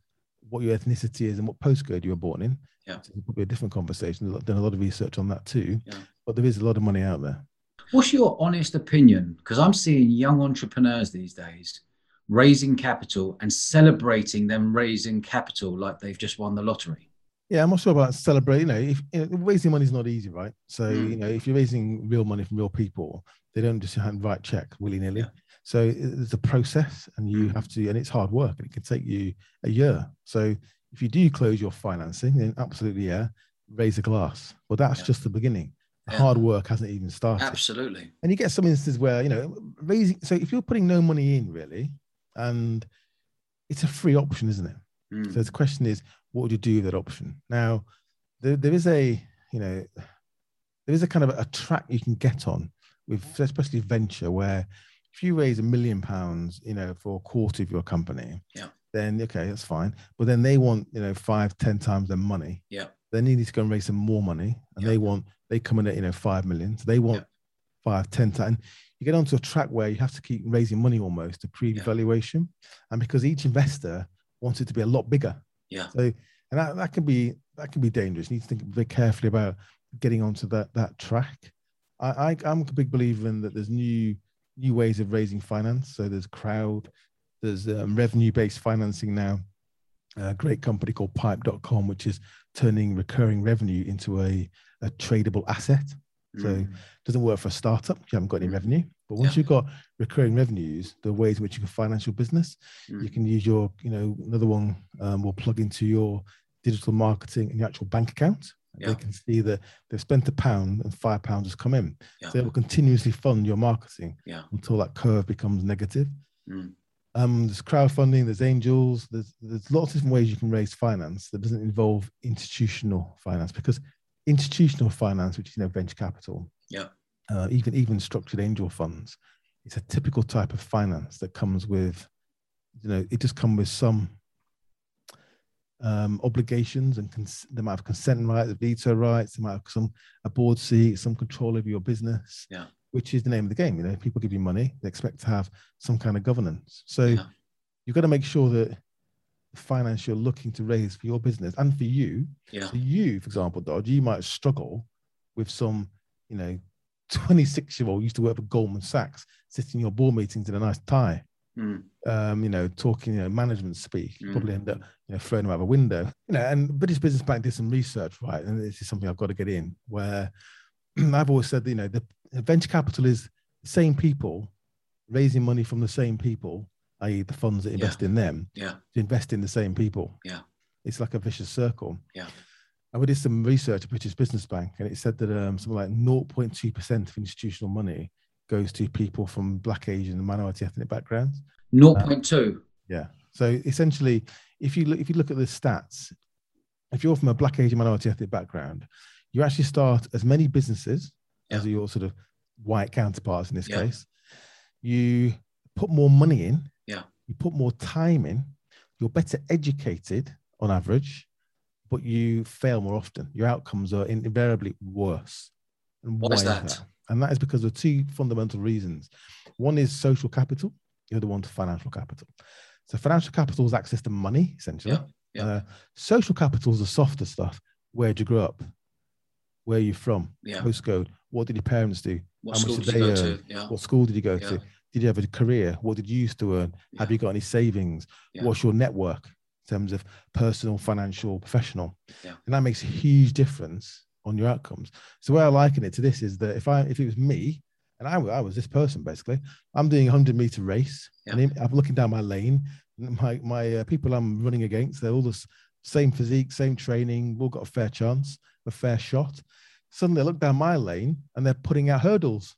what your ethnicity is, and what postcode you were born in. Yeah. So it's probably a different conversation. I've done a lot of research on that too. Yeah. But there is a lot of money out there. What's your honest opinion? Because I'm seeing young entrepreneurs these days raising capital and celebrating them raising capital like they've just won the lottery. Yeah, I'm not sure about celebrating. You know, if you know, raising money is not easy, right? So Mm. you know, if you're raising real money from real people, they don't just hand write check willy nilly. Yeah. So it- it's a process, and you Mm. have to, and it's hard work, and it can take you a year. So if you do close your financing, then absolutely, yeah, raise a glass. But that's Yeah. just the beginning. Yeah. hard work hasn't even started. Absolutely. And you get some instances where, you know, raising, so if you're putting no money in really, and it's a free option, isn't it? Mm. So the question is, what would you do with that option? Now, there, there is a, you know, there is a kind of a track you can get on with, especially venture, where if you raise a million pounds, you know, for a quarter of your company, Yeah. then okay, that's fine. But then they want, you know, five, ten times their money. Yeah. Then you need to go and raise some more money, and Yeah. they want they come in at you know five million, so they want Yeah. five, ten times. You get onto a track where you have to keep raising money almost to prove Yeah. valuation, and because each investor wants it to be a lot bigger, Yeah. so and that, that can be that can be dangerous. You need to think very carefully about getting onto that that track. I, I I'm a big believer in that there's new new ways of raising finance. So there's crowd, there's um, revenue based financing now. A great company called Pipe.com, which is turning recurring revenue into a, a tradable asset. So Mm. it doesn't work for a startup. You haven't got any Mm. revenue. But once Yeah. you've got recurring revenues, the ways in which you can finance your business, you Mm. can use your, you know, another one um, will plug into your digital marketing and your actual bank account. Yeah. They can see that they've spent a pound and five pounds has come in. Yeah. So they will continuously fund your marketing Yeah. until that curve becomes negative. Mm. Um, there's crowdfunding, there's angels, there's there's lots of different ways you can raise finance that doesn't involve institutional finance because institutional finance, which is you know venture capital, Yeah. uh, even even structured angel funds, it's a typical type of finance that comes with, you know, it just comes with some um, obligations and cons- they might have consent rights, veto rights, they might have some a board seat, some control over your business, Yeah. Which is the name of the game. You know, people give you money, they expect to have some kind of governance. So Yeah. you've got to make sure that the finance you're looking to raise for your business and for you, Yeah. so you, for example, Dodge, you might struggle with some, you know, 26 year old used to work for Goldman Sachs, sitting in your board meetings in a nice tie, Mm. um, you know, talking, you know, management speak. You probably end up, Mm. you know, throwing them out of a window. You know, and British Business Bank did some research, right? And this is something I've got to get in where (clears throat) I've always said, you know, the venture capital is the same people raising money from the same people, i.e., the funds that Yeah. invest in them, Yeah. to invest in the same people. Yeah. It's like a vicious circle. Yeah. And we did some research at British Business Bank, and it said that um, something like 0.2% of institutional money goes to people from Black, Asian, and minority ethnic backgrounds. 0.2. Yeah. So essentially, if you look, if you look at the stats, if you're from a Black, Asian, minority ethnic background, you actually start as many businesses as Yeah. your sort of white counterparts in this Yeah. case. You put more money in. Yeah. You put more time in. You're better educated on average, but you fail more often. Your outcomes are invariably worse. And Why is why that? And that is because of two fundamental reasons. One is social capital. The other one's financial capital. So financial capital is access to money, essentially. Yeah, yeah. Uh, social capital is the softer stuff. Where'd you grow up? Where are you from? Yeah. Postcode. What did your parents do? What how much school did they go earn? to? Yeah. What school did you go Yeah. to? Did you have a career? What did you used to earn? Have you got any savings? Yeah. What's your network in terms of personal, financial, professional? Yeah. And that makes a huge difference on your outcomes. So where I liken it to this is that if I if it was me and I, I was this person basically, I'm doing a hundred meter race and Yeah. I'm looking down my lane. My my uh, people I'm running against, they're all the same physique, same training, we've all got a fair chance, a fair shot. Suddenly I look down my lane and they're putting out hurdles.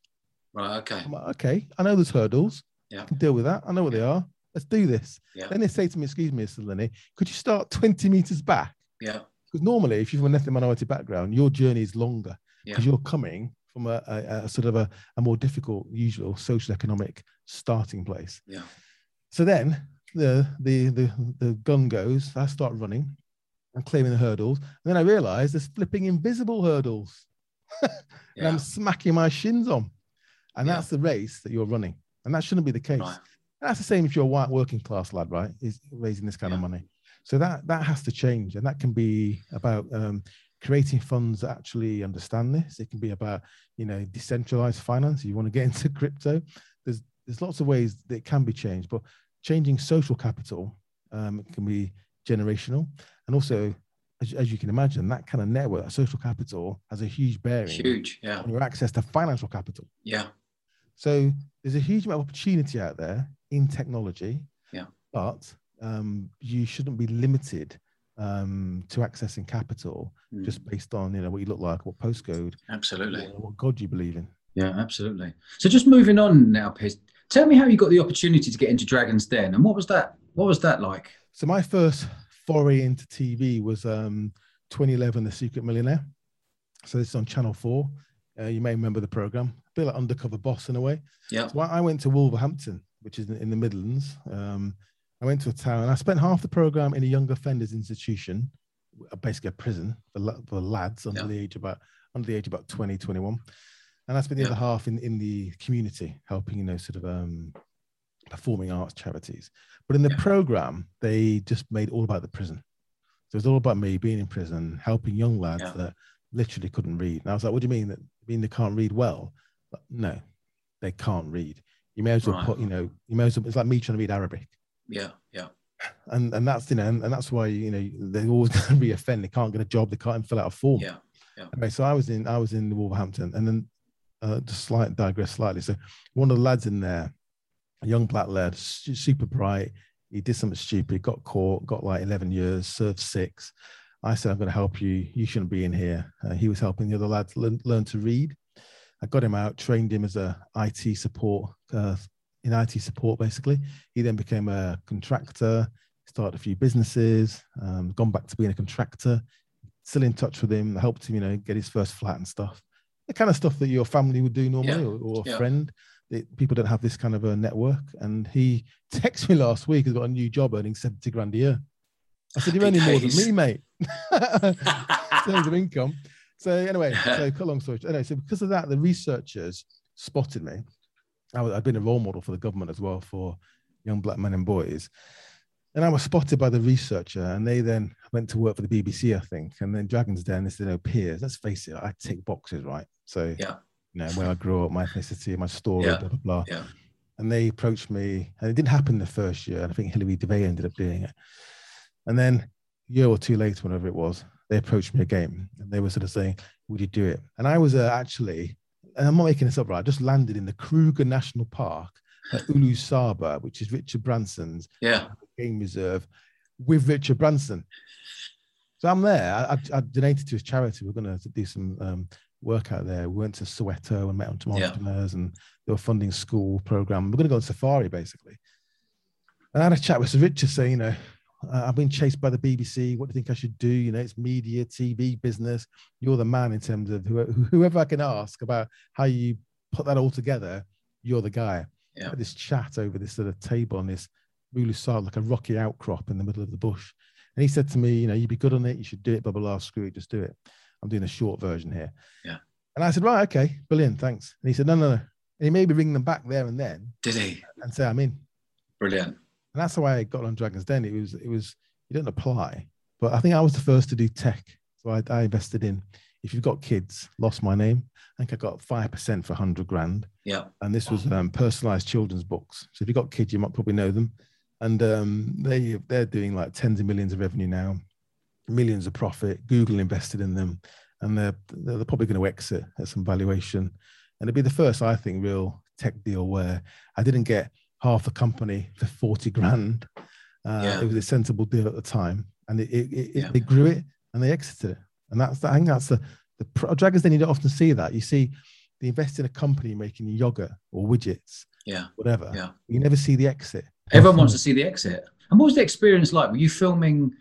Right. Okay. I'm like, okay, I know there's hurdles. Yeah. I can deal with that. I know what they are. Let's do this. Yeah. Then they say to me, excuse me, Mr. Linney, could you start 20 meters back? Yeah. Because normally, if you're from an ethnic minority background, your journey is longer Yeah. because you're coming from a, a, a sort of a, a more difficult, usual social economic starting place. Yeah. So then the, the, the, the gun goes, I start running and clearing the hurdles. And then I realize there's flipping invisible hurdles (laughs) and Yeah. I'm smacking my shins on. And Yeah. that's the race that you're running. And that shouldn't be the case. Right. That's the same if you're a white working class lad, right? Is raising this kind of money. So that that has to change, and that can be about um, creating funds that actually understand this. It can be about you know decentralized finance. You want to get (laughs) into crypto. There's there's lots of ways that it can be changed, but changing social capital um, can be generational, and also as, as you can imagine, that kind of network, that social capital, has a huge bearing Huge. Yeah. on your access to financial capital. Yeah. So there's a huge amount of opportunity out there in technology. Yeah. But um, you shouldn't be limited um, to accessing capital Mm. just based on you know what you look like, what postcode, absolutely. what God you believe in. Yeah, absolutely. So just moving on now, Piers. Tell me how you got the opportunity to get into Dragon's Den, and what was that? What was that like? So my first foray into TV was um, 2011, The Secret Millionaire. So this is on Channel Four. Uh, you may remember the program, a bit like Undercover Boss in a way. Yeah, So I I went to Wolverhampton, which is in in the Midlands. Um, I went to a town. I spent half the program in a young offenders institution, uh, basically a prison for, for lads under Yeah. the age about under the age about 20, 21. And I spent the Yeah. other half in, in the community, helping you know sort of um, performing arts charities. But in the Yeah. program, they just made all about the prison. So it was all about me being in prison, helping young lads Yeah. that literally couldn't read. And I was like, "What do you mean that mean they can't read well?" But no, they can't read. You may as well Right. put, you know, you may as well. It's like me trying to read Arabic, yeah, yeah, and and that's you know, and, and that's why you know they're always (laughs) going to be offended. They can't get a job. They can't even fill out a form. yeah. Anyway, so I was in I was in Wolverhampton, and then uh, just slight digress slightly. So one of the lads in there, a young black lad, super bright. He did something stupid, got caught, got like eleven years, served six. I said, "I'm going to help you. You shouldn't be in here." Uh, he was helping the other lads learn, learn to read. I got him out, trained him as a IT support uh, in IT support. Basically, he then became a contractor, started a few businesses, um, gone back to being a contractor still in touch with him, helped him, you know, get his first flat and stuff. The kind of stuff that your family would do normally Yeah, or, or a yeah. friend. It, people don't have this kind of a network. And he texted me last week, he's got a new job earning 70 grand a year. I said, You're earning more than me, mate. in (laughs) (laughs) terms of income. So anyway, (laughs) so cut long story. Anyway, so because of that, the researchers spotted me. I was, I've been a role model for the government as well for young black men and boys. And I was spotted by the researcher, and they then went to work for the BBC, I think. And then Dragon's Den, they said, "Oh, Piers, let's face it, I tick boxes, right? So, Yeah. You know, where I grew up, my ethnicity, my story, Yeah. blah blah blah." Yeah. And they approached me, and it didn't happen the first year. And I think Hilary Devey ended up doing it. And then a year or two later, whenever it was, they approached me again, and they were sort of saying, "Would you do it?" And I was uh, actually, and I'm not making this up, right? I just landed in the Kruger National Park at Ulusaba, which is Richard Branson's yeah, game reserve with Richard Branson. So I'm there. I, I, I donated to his charity. We're going to do some um, work out there. We went to Soweto and met on some Yeah. entrepreneurs, and they were funding school program. We're going to go on safari basically. And I had a chat with Sir Richard saying, you know, I've been chased by the BBC. What do you think I should do? You know, it's media, TV, business. You're the man in terms of whoever, whoever I can ask about how you put that all together. You're the guy. Yeah. Had this chat over this sort of table on this really solid, like a rocky outcrop in the middle of the bush. And he said to me, you know, you'd be good on it. You should do it, blah, blah, blah. Screw it, just do it. I'm doing a short version here. Yeah. And I said, right, okay, brilliant, thanks. And he said, no, no, no. And he made me ring them back there and then did he? and say, I'm in. Brilliant. And that's how I got on Dragon's Den. It was, it was, you don't apply, but I think I was the first to do tech. So I, I invested in, if you've got kids, Lost My Name. I think I got 5% for 100 grand. Yeah, And this was um, personalized children's books. So if you've got kids, you might probably know them. And um, they, they're doing like tens of millions of revenue now, millions of profit. Google invested in them. And they're, they're probably going to exit at some valuation. And it'd be the first, I think, real tech deal where I didn't get half the company for 40 grand. Uh, Yeah. It was a sensible deal at the time. And it, it, it, Yeah. they grew it and they exited it. And that's, I think that's the, the pro- Dragons Den, you don't often see that. You see, they invest in a company making yogurt or widgets, yeah, whatever. yeah. You never see the exit. Everyone wants to see the exit. And what was the experience like? Were you filming,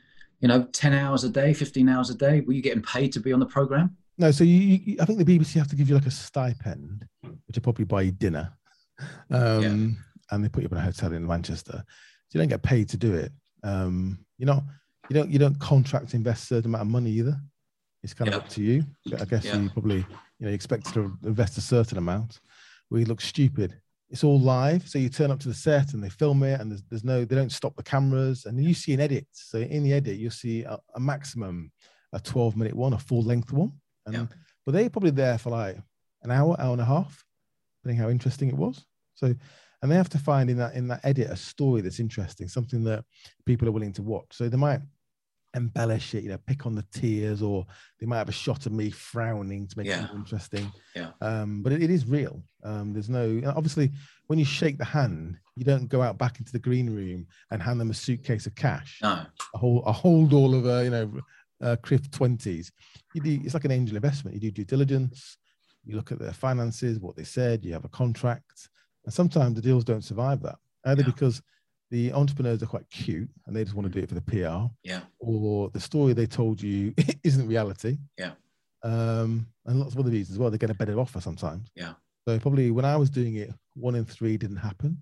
you know, 10 hours a day, 15 hours a day? Were you getting paid to be on the program? No, so you, you, I think the BBC have to give you like a stipend, which will probably buy you dinner, um, and they put you up in a hotel in Manchester. So you don't get paid to do it. Um, you know, you don't you don't contract invest a certain amount of money either. It's kind Yeah. of up to you. I guess Yeah. you probably you know you expect to invest a certain amount. We look stupid. It's all live, so you turn up to the set and they film it, and there's, there's no they don't stop the cameras, and you see an edit. So in the edit, you'll see a, a maximum a 12 minute one, a full length one. And Yeah. but they're probably there for like an hour, hour and a half, depending how interesting it was. So and they have to find in that in that edit a story that's interesting, something that people are willing to watch. So they might embellish it, you know, pick on the tears, or they might have a shot of me frowning to make Yeah. it more interesting. Yeah. Um, but it, it is real. Um, there's no obviously when you shake the hand, you don't go out back into the green room and hand them a suitcase of cash. No. A whole a whole all of uh, you know uh, CRIF twenties. You do it's like an angel investment. You do due diligence. You look at their finances, what they said. You have a contract, and sometimes the deals don't survive that either Yeah. because the entrepreneurs are quite cute and they just want to do it for the PR Yeah. or the story they told you (laughs) isn't reality. Yeah. Um, and lots of other reasons as well. They get a better offer sometimes. Yeah. So probably when I was doing it, one in three didn't happen.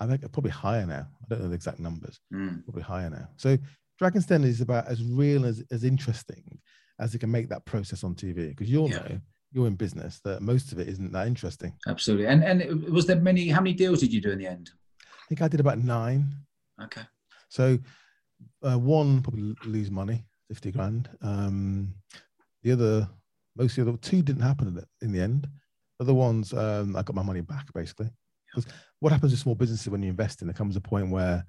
I think probably higher now. I don't know the exact numbers. Mm. Probably higher now. So Dragon's Den is about as real as as interesting as it can make that process on TV. Because you'll Yeah. know you're in business that most of it isn't that interesting. Absolutely. And and was there many? How many deals did you do in the end? I think I did about nine. Okay. So uh, one probably lose money, fifty grand. Um, the other, most of the other two didn't happen in the, in the end. Other ones, um, I got my money back basically. 'Cause what happens with small businesses when you invest in? There comes a point where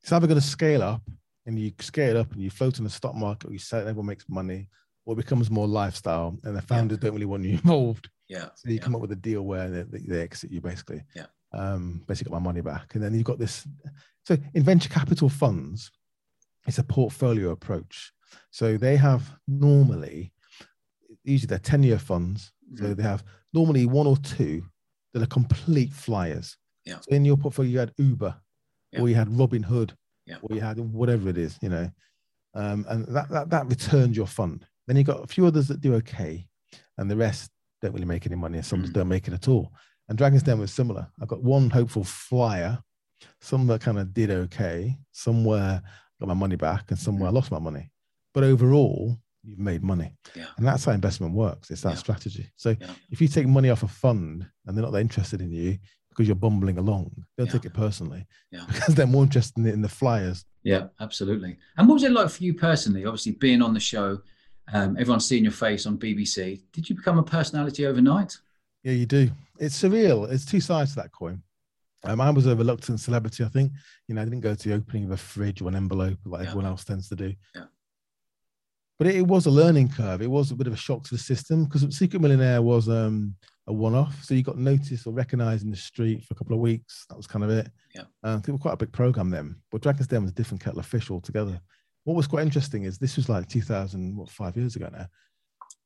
it's either going to scale up and you scale up and you float in the stock market, or you sell it, everyone makes money, or it becomes more lifestyle, and the founders don't really want you (laughs) involved. Yeah. So you yeah. come up with a deal where they, they exit you basically. Yeah. Um, basically got my money back. And then you've got this. So in venture capital funds, it's a portfolio approach. So they have normally, usually they're 10 year funds. So Mhm. they have normally one or two that are complete flyers. Yeah. So in your portfolio, you had Uber Yeah. or you had Robinhood Yeah. or you had whatever it is, you know, um, and that, that, that returns your fund. Then you've got a few others that do okay, and the rest don't really make any money, and some just Mm. don't make it at all. And Dragon's Den was similar. I've got one hopeful flyer, some that kind of did okay, somewhere got my money back, and somewhere I lost my money. But overall, you've made money. Yeah. And that's how investment works. It's that Yeah. strategy. So Yeah. if you take money off a fund and they're not that interested in you because you're bumbling along, don't take it personally Yeah. (laughs) because they're more interested in, the- in the flyers. Yeah, absolutely. And what was it like for you personally? Obviously, being on the show, um, everyone's seeing your face on BBC. Did you become a personality overnight? Yeah, you do. It's surreal. It's two sides to that coin. Um, I was a reluctant celebrity, I think. You know, I didn't go to the opening of a fridge or an envelope like Yeah. everyone else tends to do. Yeah. But it, it was a learning curve. It was a bit of a shock to the system because Secret Millionaire was um, a one-off. So you got noticed or recognized in the street for a couple of weeks. That was kind of it. Yeah. Um, it was quite a big program then. But Dragon's Den was a different kettle of fish altogether. What was quite interesting is this was like 2000, what, five years ago now.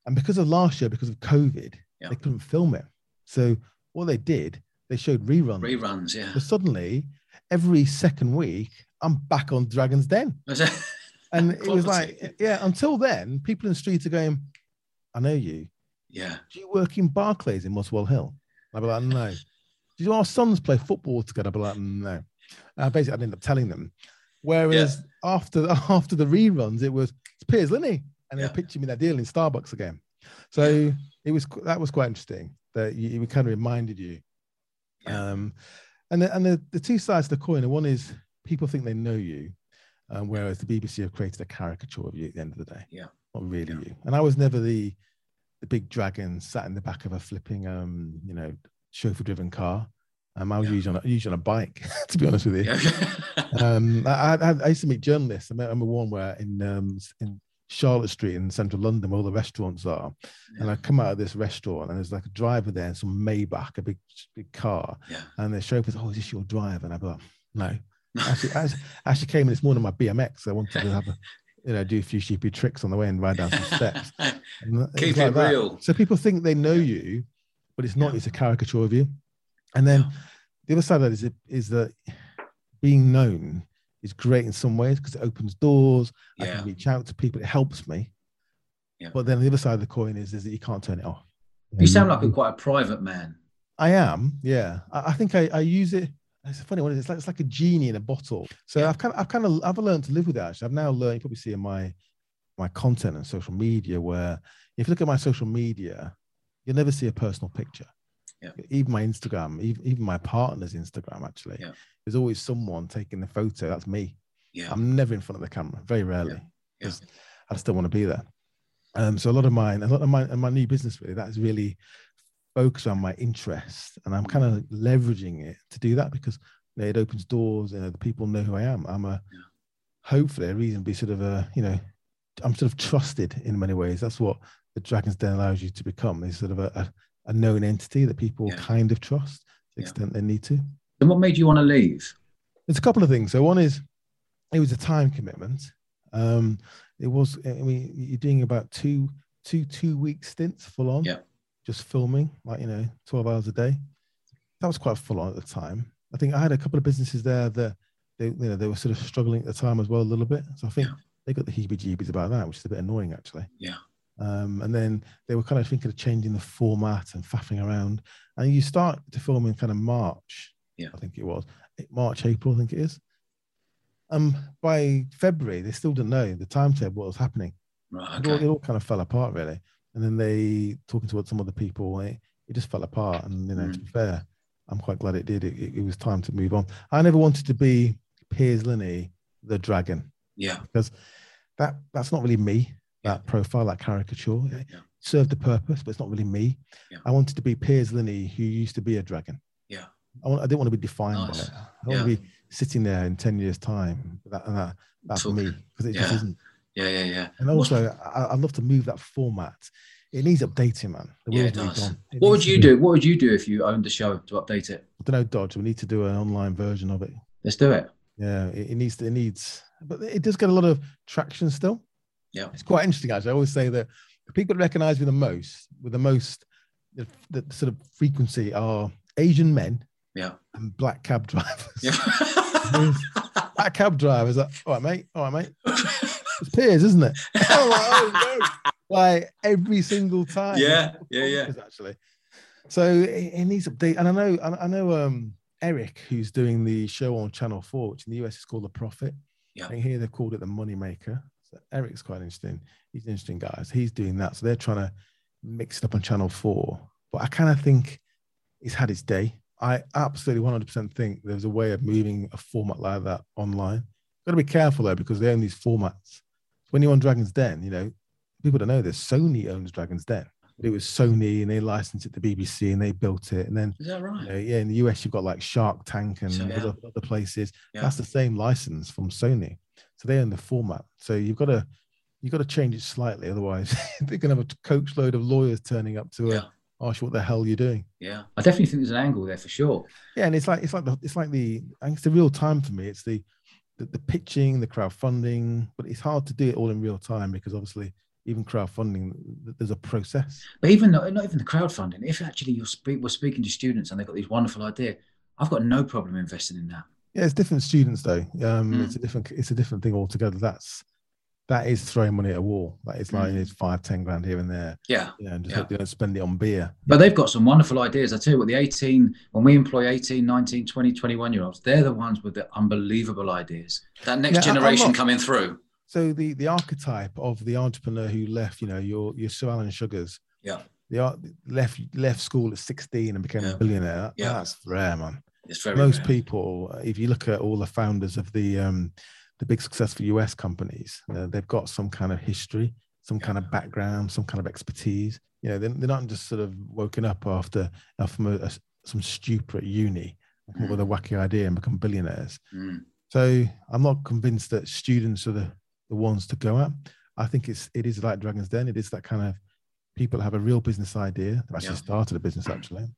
And because of last year, because of COVID, Yeah. they couldn't film it. So what they did, they showed reruns. Reruns, yeah. So suddenly, every second week, I'm back on Dragon's Den. (laughs) And it was like, yeah, until then, people in the streets are going, I know you. yeah, Do you work in Barclays in Muswell Hill? I'd be like, no. (laughs) Do our sons play football together? I'd be like, no. Basically, I'd end up telling them. Whereas after (laughs) after the reruns, it was it's Piers Linney, and they're pitching me that deal in Starbucks again. So it was that was quite interesting that you, it kind of reminded you. Yeah. Um, and the, and the, the two sides of the coin, one is people think they know you, um, whereas the BBC have created a caricature of you at the end of the day. Yeah. not really Yeah. you. And I was never the the big dragon sat in the back of a flipping, um, you know, chauffeur-driven car. Um, I was Yeah. usually on a, usually on a bike, (laughs) to be honest with you. (laughs) Um, I, I, I used to meet journalists. I met- I remember one where in um, in Charlotte Street in central London, where all the restaurants are, and I come out of this restaurant and there's like a driver there and some Maybach, a big big car, yeah. and the chauffeur's, oh, is this your driver? And be like, no. (laughs) Actually, I actually came in this morning on my BMX. I wanted to have a, you know, do a few sheepy tricks on the way and ride down some steps. (laughs) And it was Keep like it that. real. So people think they know you, but it's not. Yeah. It's a caricature of you. And then Yeah. the other side of that is is that being known is great in some ways because it opens doors. I can reach out to people. It helps me. Yeah. But then the other side of the coin is is that you can't turn it off. You sound mm. like a quite a private man. I am, yeah. I, I think I, I use it. It's a funny one. It's like it's like a genie in a bottle. So Yeah. I've kind of I've kind of I've learned to live with that. Actually, I've now learned. You probably see in my my content and social media where if you look at my social media, you'll never see a personal picture. Yeah. Even my Instagram, even, even my partner's Instagram, actually, Yeah. there's always someone taking the photo. That's me. Yeah. I'm never in front of the camera, very rarely. Yeah. 'cause I still want to be there. Um, so a lot of mine, a lot of my and my new business really, that's really focused on my interest, and I'm kind of leveraging it to do that because you know, it opens doors. You know, the people know who I am. I'm a Yeah. hopefully a reasonably sort of a you know I'm sort of trusted in many ways. That's what the Dragon's Den allows you to become. Is sort of a, a, a known entity that people Yeah. kind of trust to the Yeah. extent they need to. And what made you want to leave? There's a couple of things. So one is it was a time commitment. Um, it was. I mean, you're doing about two two two week stints full on. Yeah. Just filming, like you know, 12 hours a day. That was quite full on at the time. I think I had a couple of businesses there that they, you know, they were sort of struggling at the time as well a little bit. So I think Yeah. they got the heebie-jeebies about that, which is a bit annoying actually. Yeah. Um, and then they were kind of thinking of changing the format and faffing around. And you start to film in kind of March, Yeah. I think it was March, April, I think it is. Um, by February, they still didn't know the timetable, what was happening. Right. It, all, it all kind of fell apart, really. And then they talking to some other people, it, it just fell apart. And you know, to Mm. be fair, I'm quite glad it did. It, it, it was time to move on. I never wanted to be Piers Linney, the dragon, Yeah. because that that's not really me. That profile, that caricature, it served a purpose, but it's not really me. I wanted to be Piers Linney, who used to be a dragon. Yeah. I, want, I didn't want to be defined Nice. by it. I want to be sitting there in 10 years' time. That, and that, that's Talk- me, because it just yeah. isn't. Yeah. Yeah. Yeah. And also, I, I'd love to move that format. It needs updating, man. The Yeah, it does. It What would you do? What would you do if you owned the show to update it? I don't know, Dodge. We need to do an online version of it. Let's do it. Yeah, it, it needs to, it needs, but it does get a lot of traction still. Yeah. It's quite interesting, actually. I always say that the people that recognize me the most, with the most, the, the sort of frequency are Asian men Yeah. and black cab drivers. Yeah. (laughs) Black cab drivers, like, all right, mate, all right, mate. (laughs) It's Piers, isn't it? (laughs) oh, no. Like every single time. Yeah, yeah, yeah. Actually, so it, needs update. And I know, I, I know, um, Eric, who's doing the show on Channel Four, which in the US is called The Profit. Yeah. Think here they've called it The Money Maker. So Eric's quite interesting. He's an interesting guy. So he's doing that. So they're trying to mix it up on Channel Four. But I kind of think he's had his day. I absolutely 100% think there's a way of moving a format like that online. Got to be careful though, because they own these formats. When you're on Dragon's Den, you know, people don't know this. Sony owns Dragon's Den. It was Sony and they licensed it to BBC and they built it. And then, Is that you right? know, yeah, in the US, you've got like Shark Tank and So, yeah. other, other places. Yeah. That's the same license from Sony. So they own the format. So you've got to, you've got to change it slightly. Otherwise, (laughs) they're going to have a coach load of lawyers turning up to Yeah. uh, ask you what the hell you're doing. Yeah. I definitely think there's an angle there for sure. Yeah, and it's like it's like the it's like the it's the real time for me. It's the, the the pitching, the crowdfunding, but it's hard to do it all in real time because obviously even crowdfunding, there's a process. But even though, not even the crowdfunding, if actually you're speak, we're speaking to students and they've got these wonderful idea, I've got no problem investing in that. Yeah, it's different students though. Um, Mm. it's a different it's a different thing altogether. That's that is throwing money at a wall. That is like Mm. it's five, ten grand here and there. Yeah. You know, and just Yeah. hope they don't spend it on beer. But they've got some wonderful ideas. I tell you what, the 18, when we employ 18, 19, 20, 21 year olds, they're the ones with the unbelievable ideas. That next Yeah, generation not- coming through. So the the archetype of the entrepreneur who left, you know, your your Sir Alan Sugars, Yeah. the left left school at 16 and became Yeah. a billionaire. That- Yeah. That's rare, man. It's very most rare. people, if you look at all the founders of the um, the big successful US companies, uh, they've got some kind of history, some kind of background, some kind of expertise. You know, they're, they're not just sort of woken up after uh, from a, a- some stupor at uni with a wacky idea and become billionaires. Mm. So I'm not convinced that students are the, the ones to go at. I think it's it is like Dragon's Den. It is that kind of people have a real business idea. They've actually Yeah. started a business actually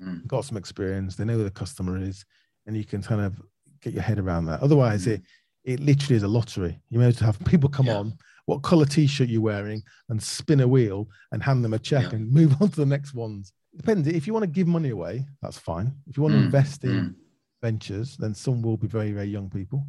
Mm. got some experience, they know who the customer is, and you can kind of get your head around that. Otherwise, Mm. it it literally is a lottery. You may have people come Yeah. on, what color t-shirt you're wearing, and spin a wheel and hand them a check Yeah. and (laughs) move on to the next ones. Depends. If you want to give money away, that's fine. If you want to Mm, invest in Mm. ventures, then some will be very, very young people.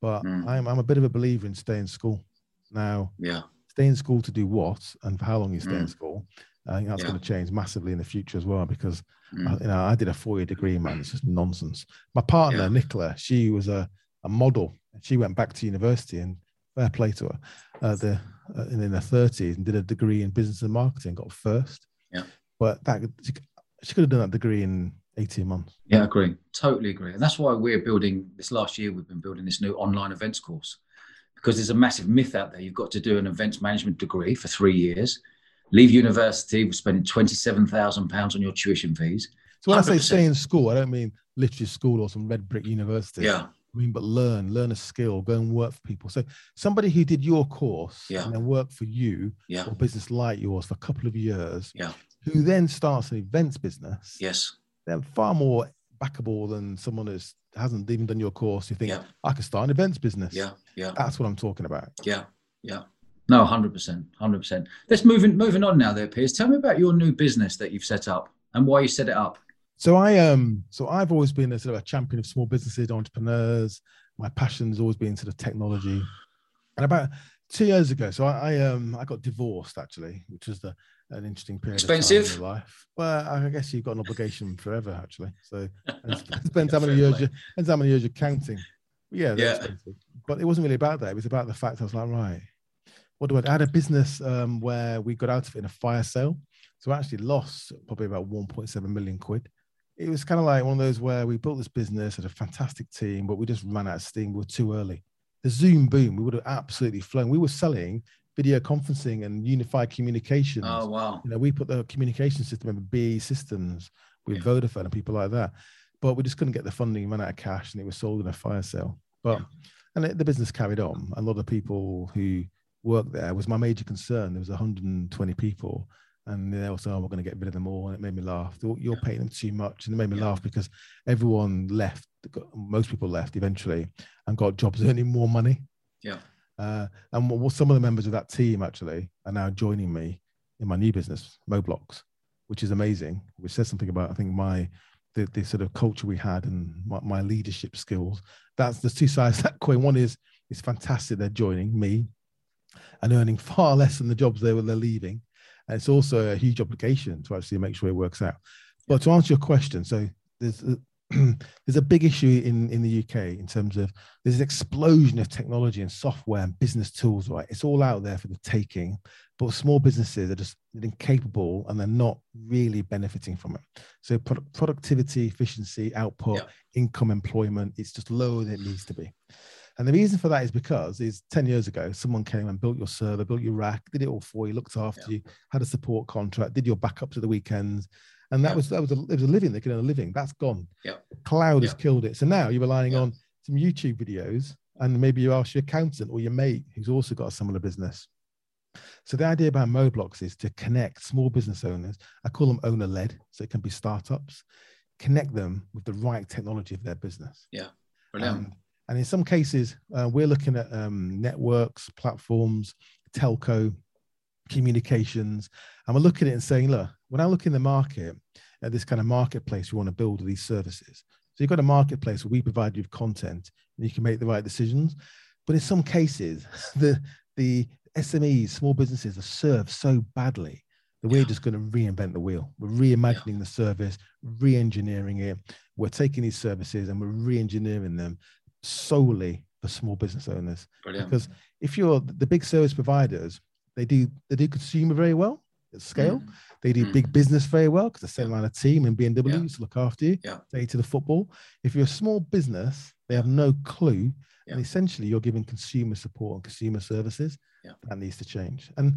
But Mm. I'm I'm a bit of a believer in stay in school. Now, Yeah. stay in school to do what and for how long you stay in Mm. school. I think that's Yeah. going to change massively in the future as well because Mm. I- you know, I did a four-year degree, man. It's just nonsense. My partner, Yeah. Nicola, she was a, a model. She went back to university and fair play to her. Uh, the uh, in, her thirties and did a degree in business and marketing. Got first. Yeah. But that she, she could have done that degree in eighteen months. Yeah, I agree. Totally agree. And that's why we're building this last year, we've been building this new online events course because there's a massive myth out there. You've got to do an events management degree for three years, leave university, we're spending £27,000 on your tuition fees. So when I say 100%. stay in school, I don't mean literally school or some red brick university. Yeah. I mean, but learn, learn a skill, go and work for people. So somebody who did your course Yeah. and then worked for you Yeah. or business like yours for a couple of years, Yeah. who then starts an events business, Yes. they're far more backable than someone who hasn't even done your course. You think Yeah. I could start an events business. Yeah. Yeah. That's what I'm talking about. Yeah, yeah. No, hundred percent, hundred percent. Let's moving moving on now. There, Piers. Tell me about your new business that you've set up and why you set it up. So I um so I've always been a sort of a champion of small businesses, entrepreneurs. My passion's always been sort of technology. And about two years ago, so I, I um I got divorced actually, which was the an interesting period. of time in Expensive? your life. Well, I guess you've got an obligation forever actually. So (laughs) and it Yeah, depends how many years you depends how many years you're counting. But yeah, Yeah. expensive. But it wasn't really about that. It was about the fact I was like, right, what do I? I had a business um, where we got out of it in a fire sale, so I actually lost probably about 1.7 million quid. It was kind of like one of those where we built this business, had a fantastic team, but we just ran out of steam. We were too early. The Zoom boom, we would have absolutely flown. We were selling video conferencing and unified communications. Oh wow. You know, we put the communication system in BAE Systems with Yeah. Vodafone and people like that. But we just couldn't get the funding, ran out of cash, and it was sold in a fire sale. But Yeah. and it, the business carried on. A lot of people who worked there was my major concern. There was 120 people, and they also were saying, "Oh, we're going to get rid of them all," and it made me laugh. You're you're Yeah. paying them too much, and it made me Yeah. laugh because everyone left. Most people left eventually and got jobs (laughs) earning more money. Yeah. Uh, and what, what some of the members of that team actually are now joining me in my new business, Moblox, which is amazing. Which says something about I think my the, the sort of culture we had and my, my leadership skills. That's the two sides that coin. One is it's fantastic they're joining me and earning (laughs) far less than the jobs they were they're leaving. And it's also a huge obligation to actually make sure it works out. But to answer your question, so there's a, (clears throat) there's a big issue in, in the UK in terms of there's an explosion of technology and software and business tools, right? It's all out there for the taking, but small businesses are just incapable and they're not really benefiting from it. So product, productivity, efficiency, output, Yeah. income, employment, it's just lower than it needs to be. And the reason for that is because is 10 years ago, someone came and built your server, built your rack, did it all for you, looked after Yeah. you, had a support contract, did your backups at the weekends. And that Yeah. was that was a, it was a living, they could earn a living. That's gone. Yeah. Cloud has killed it. So now you're relying on some YouTube videos and maybe you ask your accountant or your mate who's also got a similar business. So the idea about Moblox is to connect small business owners. I call them owner led, so it can be startups. Connect them with the right technology of their business. Yeah, brilliant. And, and in some cases, uh, we're looking at um, networks, platforms, telco, communications, and we're looking at it and saying, look, when I look in the market at this kind of marketplace, we want to build these services. So you've got a marketplace where we provide you with content and you can make the right decisions. But in some cases, (laughs) the the SMEs, small businesses are served so badly that we're Yeah. just going to reinvent the wheel. We're reimagining the service, re-engineering it. We're taking these services and we're re-engineering them solely for small business owners. Brilliant. Because if you're the big service providers, they do they do consumer very well at scale. Mm. They do Mm. big business very well because they're selling around a team and BMW Yeah. to look after you. Yeah. You to the football. If you're a small business, they have no clue. Yeah. And essentially you're giving consumer support and consumer services. Yeah. That needs to change. And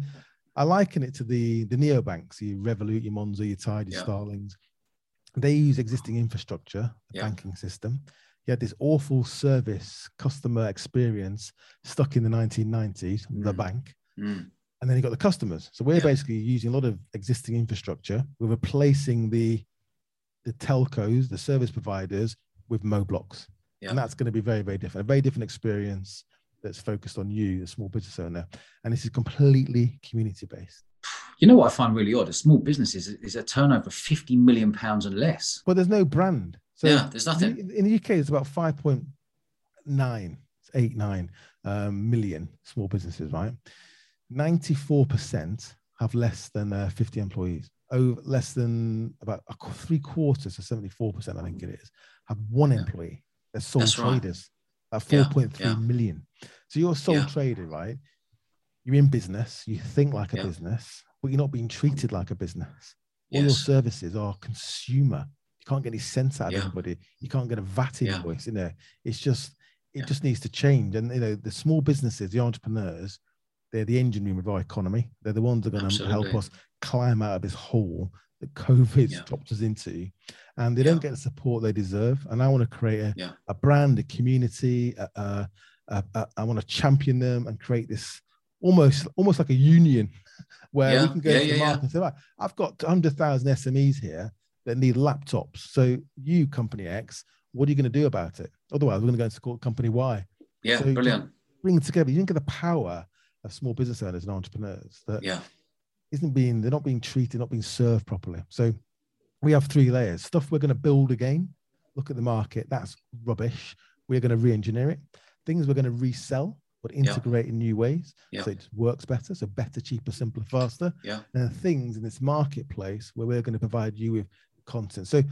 I liken it to the the neobanks, your Revolut, your Monzo, your Tide, your Yeah. Starlings. They use existing infrastructure, the banking system. You had this awful service customer experience stuck in the 1990s, the Mm. bank Mm. and then you got the customers. So we're Yeah. basically using a lot of existing infrastructure. We're replacing the the telcos, the service providers with Moblox, Yeah. and that's going to be very, very different. A very different experience that's focused on you, the small business owner, and this is completely community based. You know what I find really odd? A small business is, is a turnover of 50 million pounds and less. But there's no brand. So Yeah, there's nothing. In, in the UK, it's about 5.9, it's 8, 9 um, million small businesses, right? 94% have less than uh, 50 employees. Oh, less than about a three quarters to 74%, I think it is, have one Yeah. employee. They're sole That's right. traders. At Yeah, 4.3 million. yeah. So you're a sole trader, right? You're in business, you think like a business, but you're not being treated like a business all your services are consumer. You can't get any sense out of Yeah. anybody. You can't get a VAT invoice in there. It's just it Yeah. just needs to change. And you know, the small businesses, the entrepreneurs, they're the engine room of our economy. They're the ones that are going to help us climb out of this hole that COVID Yeah. dropped us into, and they Yeah. don't get the support they deserve. And I want to create a, Yeah. a brand, a community. A, a, I want to champion them and create this almost almost like a union (laughs) where we can go to the market and say, right, I've got 100,000 SMEs here that need laptops. So you, company X, what are you going to do about it? Otherwise, we're going to go and support company Y. Yeah, So brilliant. Bring it together. You don't get the power of small business owners and entrepreneurs that Yeah, isn't being they're not being treated, not being served properly. So we have three layers. Stuff we're going to build again. Look at the market. That's rubbish. We're going to re-engineer it. Things we're going to resell, but integrate in new ways. Yeah. So it works better. So better, cheaper, simpler, faster. yeah, And things in this marketplace where we're going to provide you with content. So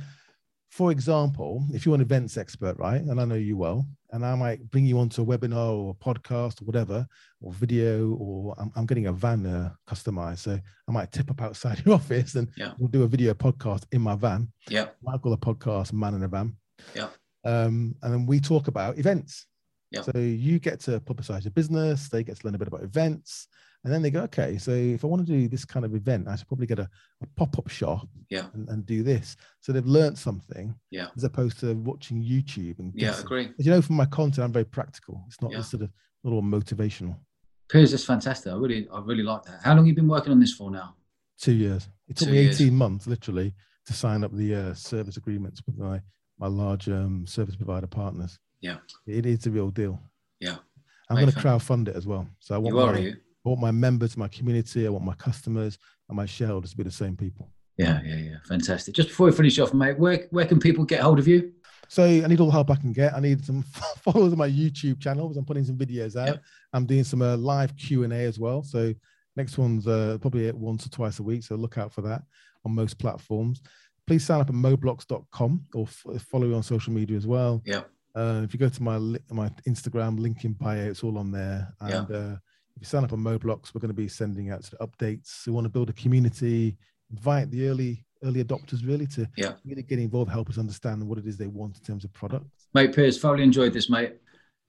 for example, if you're an events expert, right? And I know you well, and I might bring you onto a webinar or a podcast or whatever, or video, or I'm, I'm getting a van uh, customized. So I might tip up outside (laughs) your office and Yeah. we'll do a video podcast in my van. yeah, I call a podcast Man in a Van. Yeah. Um, and then we talk about events. Yeah. So you get to publicize your business, they get to learn a bit about events. And then they go, okay, so if I want to do this kind of event, I should probably get a, a pop-up shop Yeah. and, and do this. So they've learned something Yeah. as opposed to watching YouTube and yeah. Agree. As you know, from my content, I'm very practical. It's not Yeah. just sort of all motivational. Piers, that's fantastic. I really, I really like that. How long have you been working on this for now? Two years. It took Two me years. 18 months, literally, to sign up the uh, service agreements with my, my large um, service provider partners. Yeah. It is a real deal. Yeah. I'm going to crowdfund it as well. So I want, You are, my, are you? I want my members, my community, I want my customers and my shareholders to be the same people. Yeah, yeah, yeah. Fantastic. Just before we finish off, mate, where where can people get hold of you? So I need all the help I can get. I need some (laughs) followers on my YouTube channel because I'm putting some videos out. Yeah. I'm doing some uh, live Q and A as well. So next one's uh, probably once or twice a week. So look out for that on most platforms. Please sign up at moblox.com or f- follow me on social media as well. Yeah. Uh, if you go to my my Instagram link in bio, it's all on there. And Yeah. If you sign up on Moblox, we're going to be sending out sort of updates. We want to build a community, invite the early early adopters really to Yeah. really get involved, help us understand what it is they want in terms of products. Mate, Piers, thoroughly enjoyed this, mate.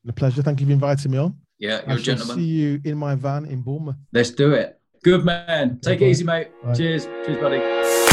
A pleasure. Thank you for inviting me on. Yeah, I you're a shall gentleman. see you in my van in Bournemouth. Let's do it. Good man. Take it Bye-bye. easy, mate. Bye. Cheers. Cheers, buddy.